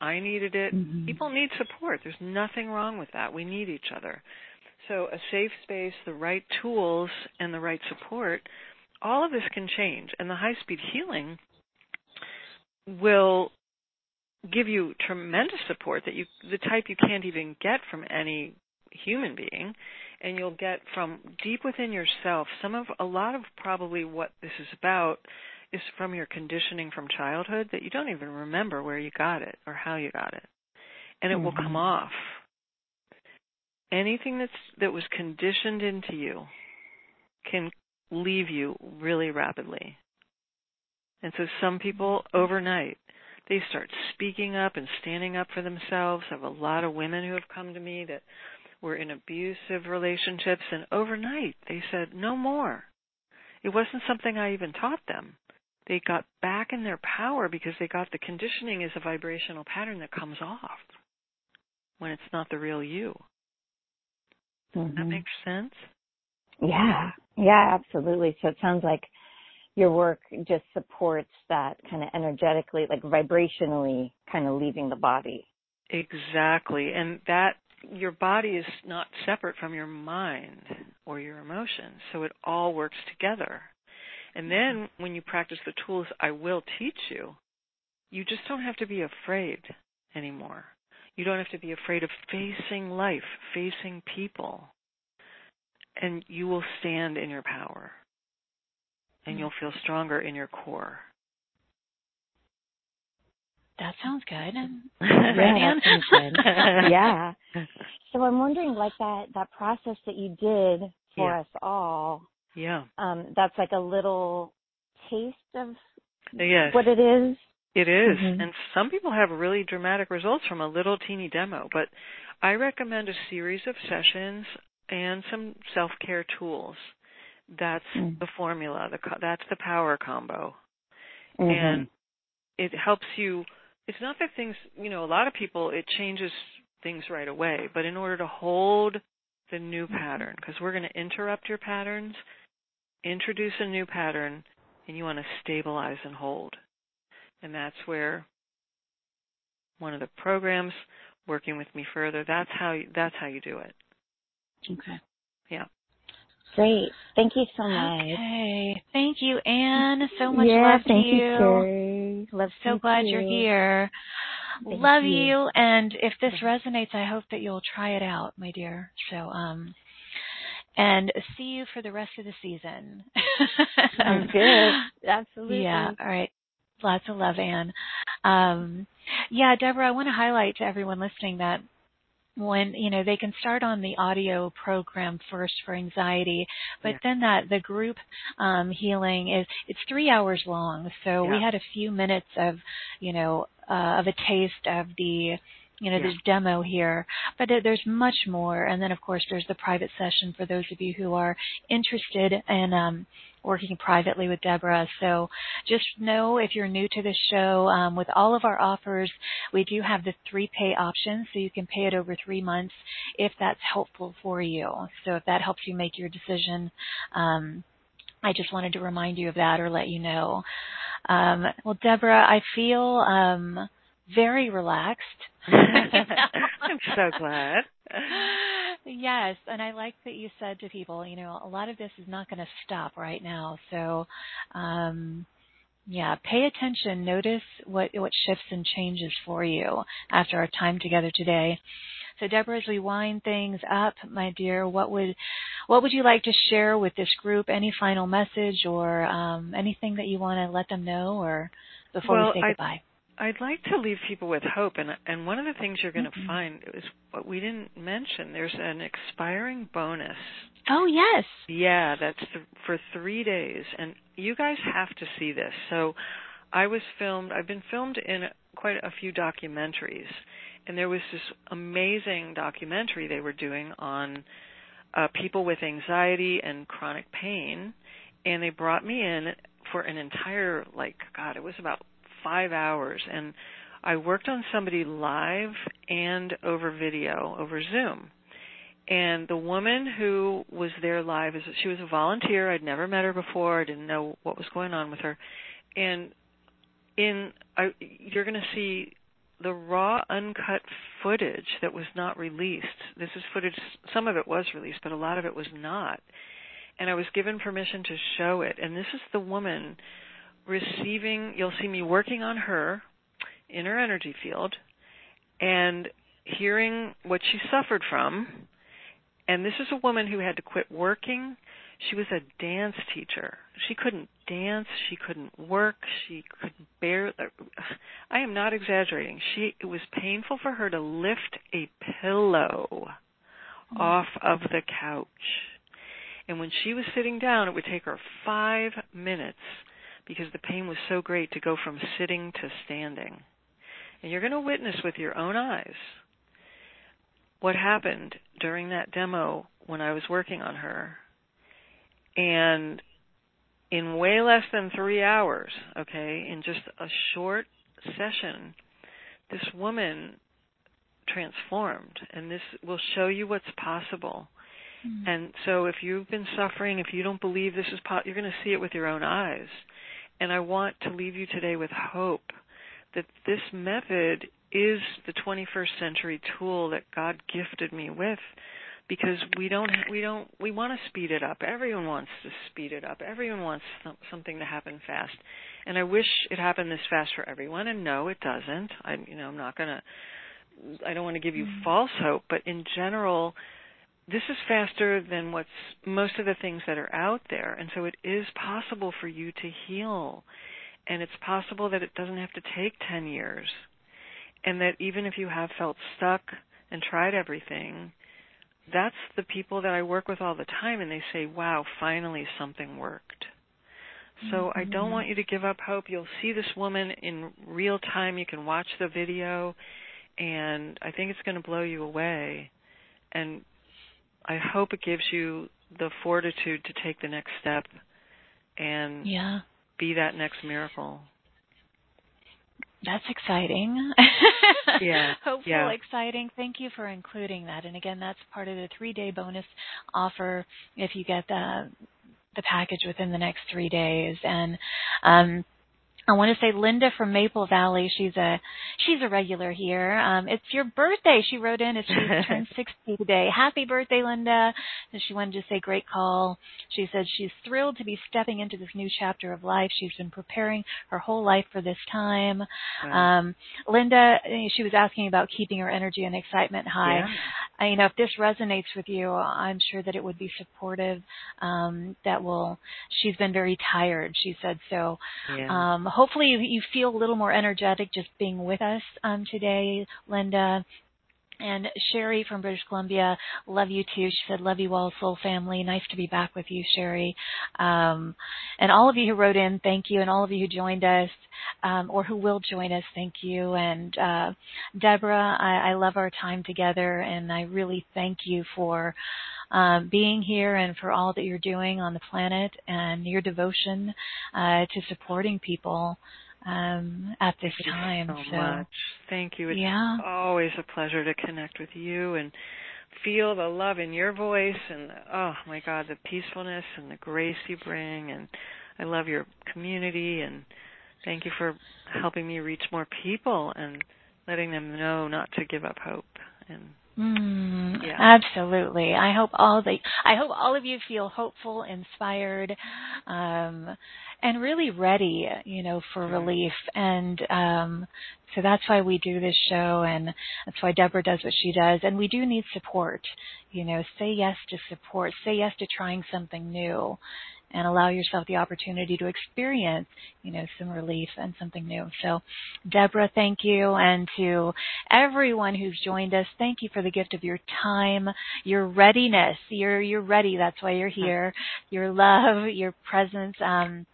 I needed it. Mm-hmm. People need support. There's nothing wrong with that. We need each other. So a safe space, the right tools, and the right support, all of this can change. And the high speed healing will give you tremendous support that you the type you can't even get from any human being and you'll get from deep within yourself some of a lot of probably what this is about is from your conditioning from childhood that you don't even remember where you got it or how you got it and it mm-hmm. will come mm-hmm. off anything that's that was conditioned into you can leave you really rapidly and so some people overnight they start speaking up and standing up for themselves. I have a lot of women who have come to me that were in abusive relationships and overnight they said no more. It wasn't something I even taught them. They got back in their power because they got the conditioning as a vibrational pattern that comes off when it's not the real you. Mm-hmm. That makes sense? Yeah. Yeah, absolutely. So it sounds like your work just supports that kind of energetically, like vibrationally kind of leaving the body. Exactly. And that your body is not separate from your mind or your emotions. So it all works together. And then when you practice the tools I will teach you, you just don't have to be afraid anymore. You don't have to be afraid of facing life, facing people. And you will stand in your power and hmm. you'll feel stronger in your core. That sounds good. yeah, that sounds good. yeah. So I'm wondering, like that that process that you did for yeah. us all. Yeah. Um, that's like a little taste of yes. what it is. It is. Mm-hmm. and some people have really dramatic results from a little teeny demo. But I recommend a series of sessions and some self care tools that's mm. the formula. The that's the power combo, mm-hmm. and it helps you. It's not that things, you know, a lot of people it changes things right away, but in order to hold the new mm-hmm. pattern, because we're going to interrupt your patterns, introduce a new pattern, and you want to stabilize and hold, and that's where one of the programs working with me further. That's how you, that's how you do it. Okay. Yeah. Great. Thank you so much. Okay. Thank you, Anne. So much yeah, love thank to you. Carrie. Love so glad too. you're here. Thank love you. you. And if this resonates, I hope that you'll try it out, my dear. So, um, and see you for the rest of the season. Sounds good. Absolutely. Yeah. All right. Lots of love, Anne. Um, yeah, Deborah, I want to highlight to everyone listening that when you know they can start on the audio program first for anxiety but yeah. then that the group um healing is it's three hours long so yeah. we had a few minutes of you know uh, of a taste of the you know, yeah. this demo here, but there's much more. And then, of course, there's the private session for those of you who are interested in um, working privately with Deborah. So just know if you're new to the show, um, with all of our offers, we do have the three pay option, so you can pay it over three months if that's helpful for you. So if that helps you make your decision, um, I just wanted to remind you of that or let you know. Um, well, Deborah, I feel um, very relaxed. I'm so glad. yes, and I like that you said to people, you know, a lot of this is not going to stop right now. So, um, yeah, pay attention. Notice what what shifts and changes for you after our time together today. So, Deborah, as we wind things up, my dear, what would what would you like to share with this group? Any final message or um, anything that you want to let them know, or before well, we say goodbye? I'd like to leave people with hope, and and one of the things you're going to mm-hmm. find is what we didn't mention. There's an expiring bonus. Oh yes. Yeah, that's th- for three days, and you guys have to see this. So, I was filmed. I've been filmed in quite a few documentaries, and there was this amazing documentary they were doing on uh, people with anxiety and chronic pain, and they brought me in for an entire like God, it was about five hours, and I worked on somebody live and over video, over Zoom. And the woman who was there live is she was a volunteer. I'd never met her before. I didn't know what was going on with her. And in I, you're going to see the raw uncut footage that was not released. This is footage some of it was released, but a lot of it was not. And I was given permission to show it. And this is the woman receiving you'll see me working on her in her energy field and hearing what she suffered from. And this is a woman who had to quit working. She was a dance teacher. She couldn't dance. She couldn't work. She could bear. I am not exaggerating. She it was painful for her to lift a pillow off of the couch. And when she was sitting down, it would take her five minutes because the pain was so great to go from sitting to standing. And you're going to witness with your own eyes what happened during that demo when I was working on her. And in way less than three hours, okay, in just a short session, this woman transformed. And this will show you what's possible. Mm-hmm. And so if you've been suffering, if you don't believe this is possible, you're going to see it with your own eyes. And I want to leave you today with hope that this method is the 21st century tool that God gifted me with because we don't we don't we want to speed it up. Everyone wants to speed it up. Everyone wants something to happen fast. And I wish it happened this fast for everyone and no it doesn't. I you know I'm not going to I don't want to give you mm-hmm. false hope, but in general this is faster than what's most of the things that are out there. And so it is possible for you to heal. And it's possible that it doesn't have to take 10 years. And that even if you have felt stuck and tried everything that's the people that I work with all the time and they say wow finally something worked. So mm-hmm. I don't want you to give up hope. You'll see this woman in real time. You can watch the video and I think it's going to blow you away. And I hope it gives you the fortitude to take the next step and yeah. be that next miracle. That's exciting. yeah. Hopeful, yeah. exciting. Thank you for including that. And again, that's part of the three day bonus offer if you get the the package within the next three days. And um, I want to say Linda from Maple Valley. She's a she's a regular here. Um, it's your birthday. She wrote in. It's she turned 60 today. Happy birthday, Linda! And she wanted to say great call. She said she's thrilled to be stepping into this new chapter of life. She's been preparing her whole life for this time. Um, Linda, she was asking about keeping her energy and excitement high. Yeah. Uh, you know, if this resonates with you, I'm sure that it would be supportive. Um, that will. She's been very tired. She said so. Yeah. Hopefully you feel a little more energetic just being with us um, today, Linda. And Sherry from British Columbia, love you too. She said, love you all, soul family. Nice to be back with you, Sherry. Um, and all of you who wrote in, thank you. And all of you who joined us, um, or who will join us, thank you. And, uh, Deborah, I, I love our time together and I really thank you for, um, being here and for all that you're doing on the planet and your devotion uh, to supporting people um, at this Thank time. so, so, much. Thank you. It's yeah. always a pleasure to connect with you and feel the love in your voice and oh my God, the peacefulness and the grace you bring and I love your community and thank you for helping me reach more people and letting them know not to give up hope and Mm, yeah. Absolutely. I hope all the I hope all of you feel hopeful, inspired, um, and really ready, you know, for relief. And um, so that's why we do this show, and that's why Deborah does what she does. And we do need support. You know, say yes to support. Say yes to trying something new and allow yourself the opportunity to experience, you know, some relief and something new. So, Deborah, thank you. And to everyone who's joined us, thank you for the gift of your time, your readiness. You're, you're ready. That's why you're here. Your love, your presence. Um,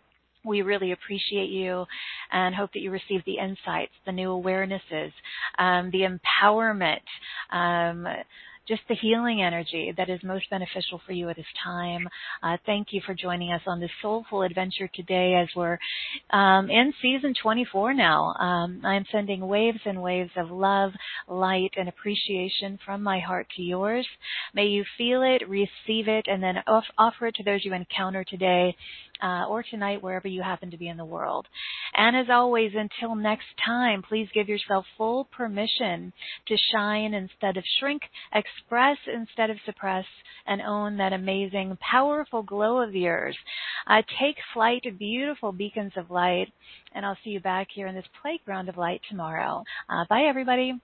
we really appreciate you and hope that you receive the insights, the new awarenesses, um, the empowerment, um, just the healing energy that is most beneficial for you at this time. Uh, thank you for joining us on this soulful adventure today as we're um, in season 24 now. Um, I'm sending waves and waves of love, light, and appreciation from my heart to yours. May you feel it, receive it, and then off- offer it to those you encounter today uh, or tonight, wherever you happen to be in the world. And as always, until next time, please give yourself full permission to shine instead of shrink, express instead of suppress, and own that amazing, powerful glow of yours. Uh, take flight, beautiful beacons of light, and I'll see you back here in this playground of light tomorrow. Uh, bye, everybody.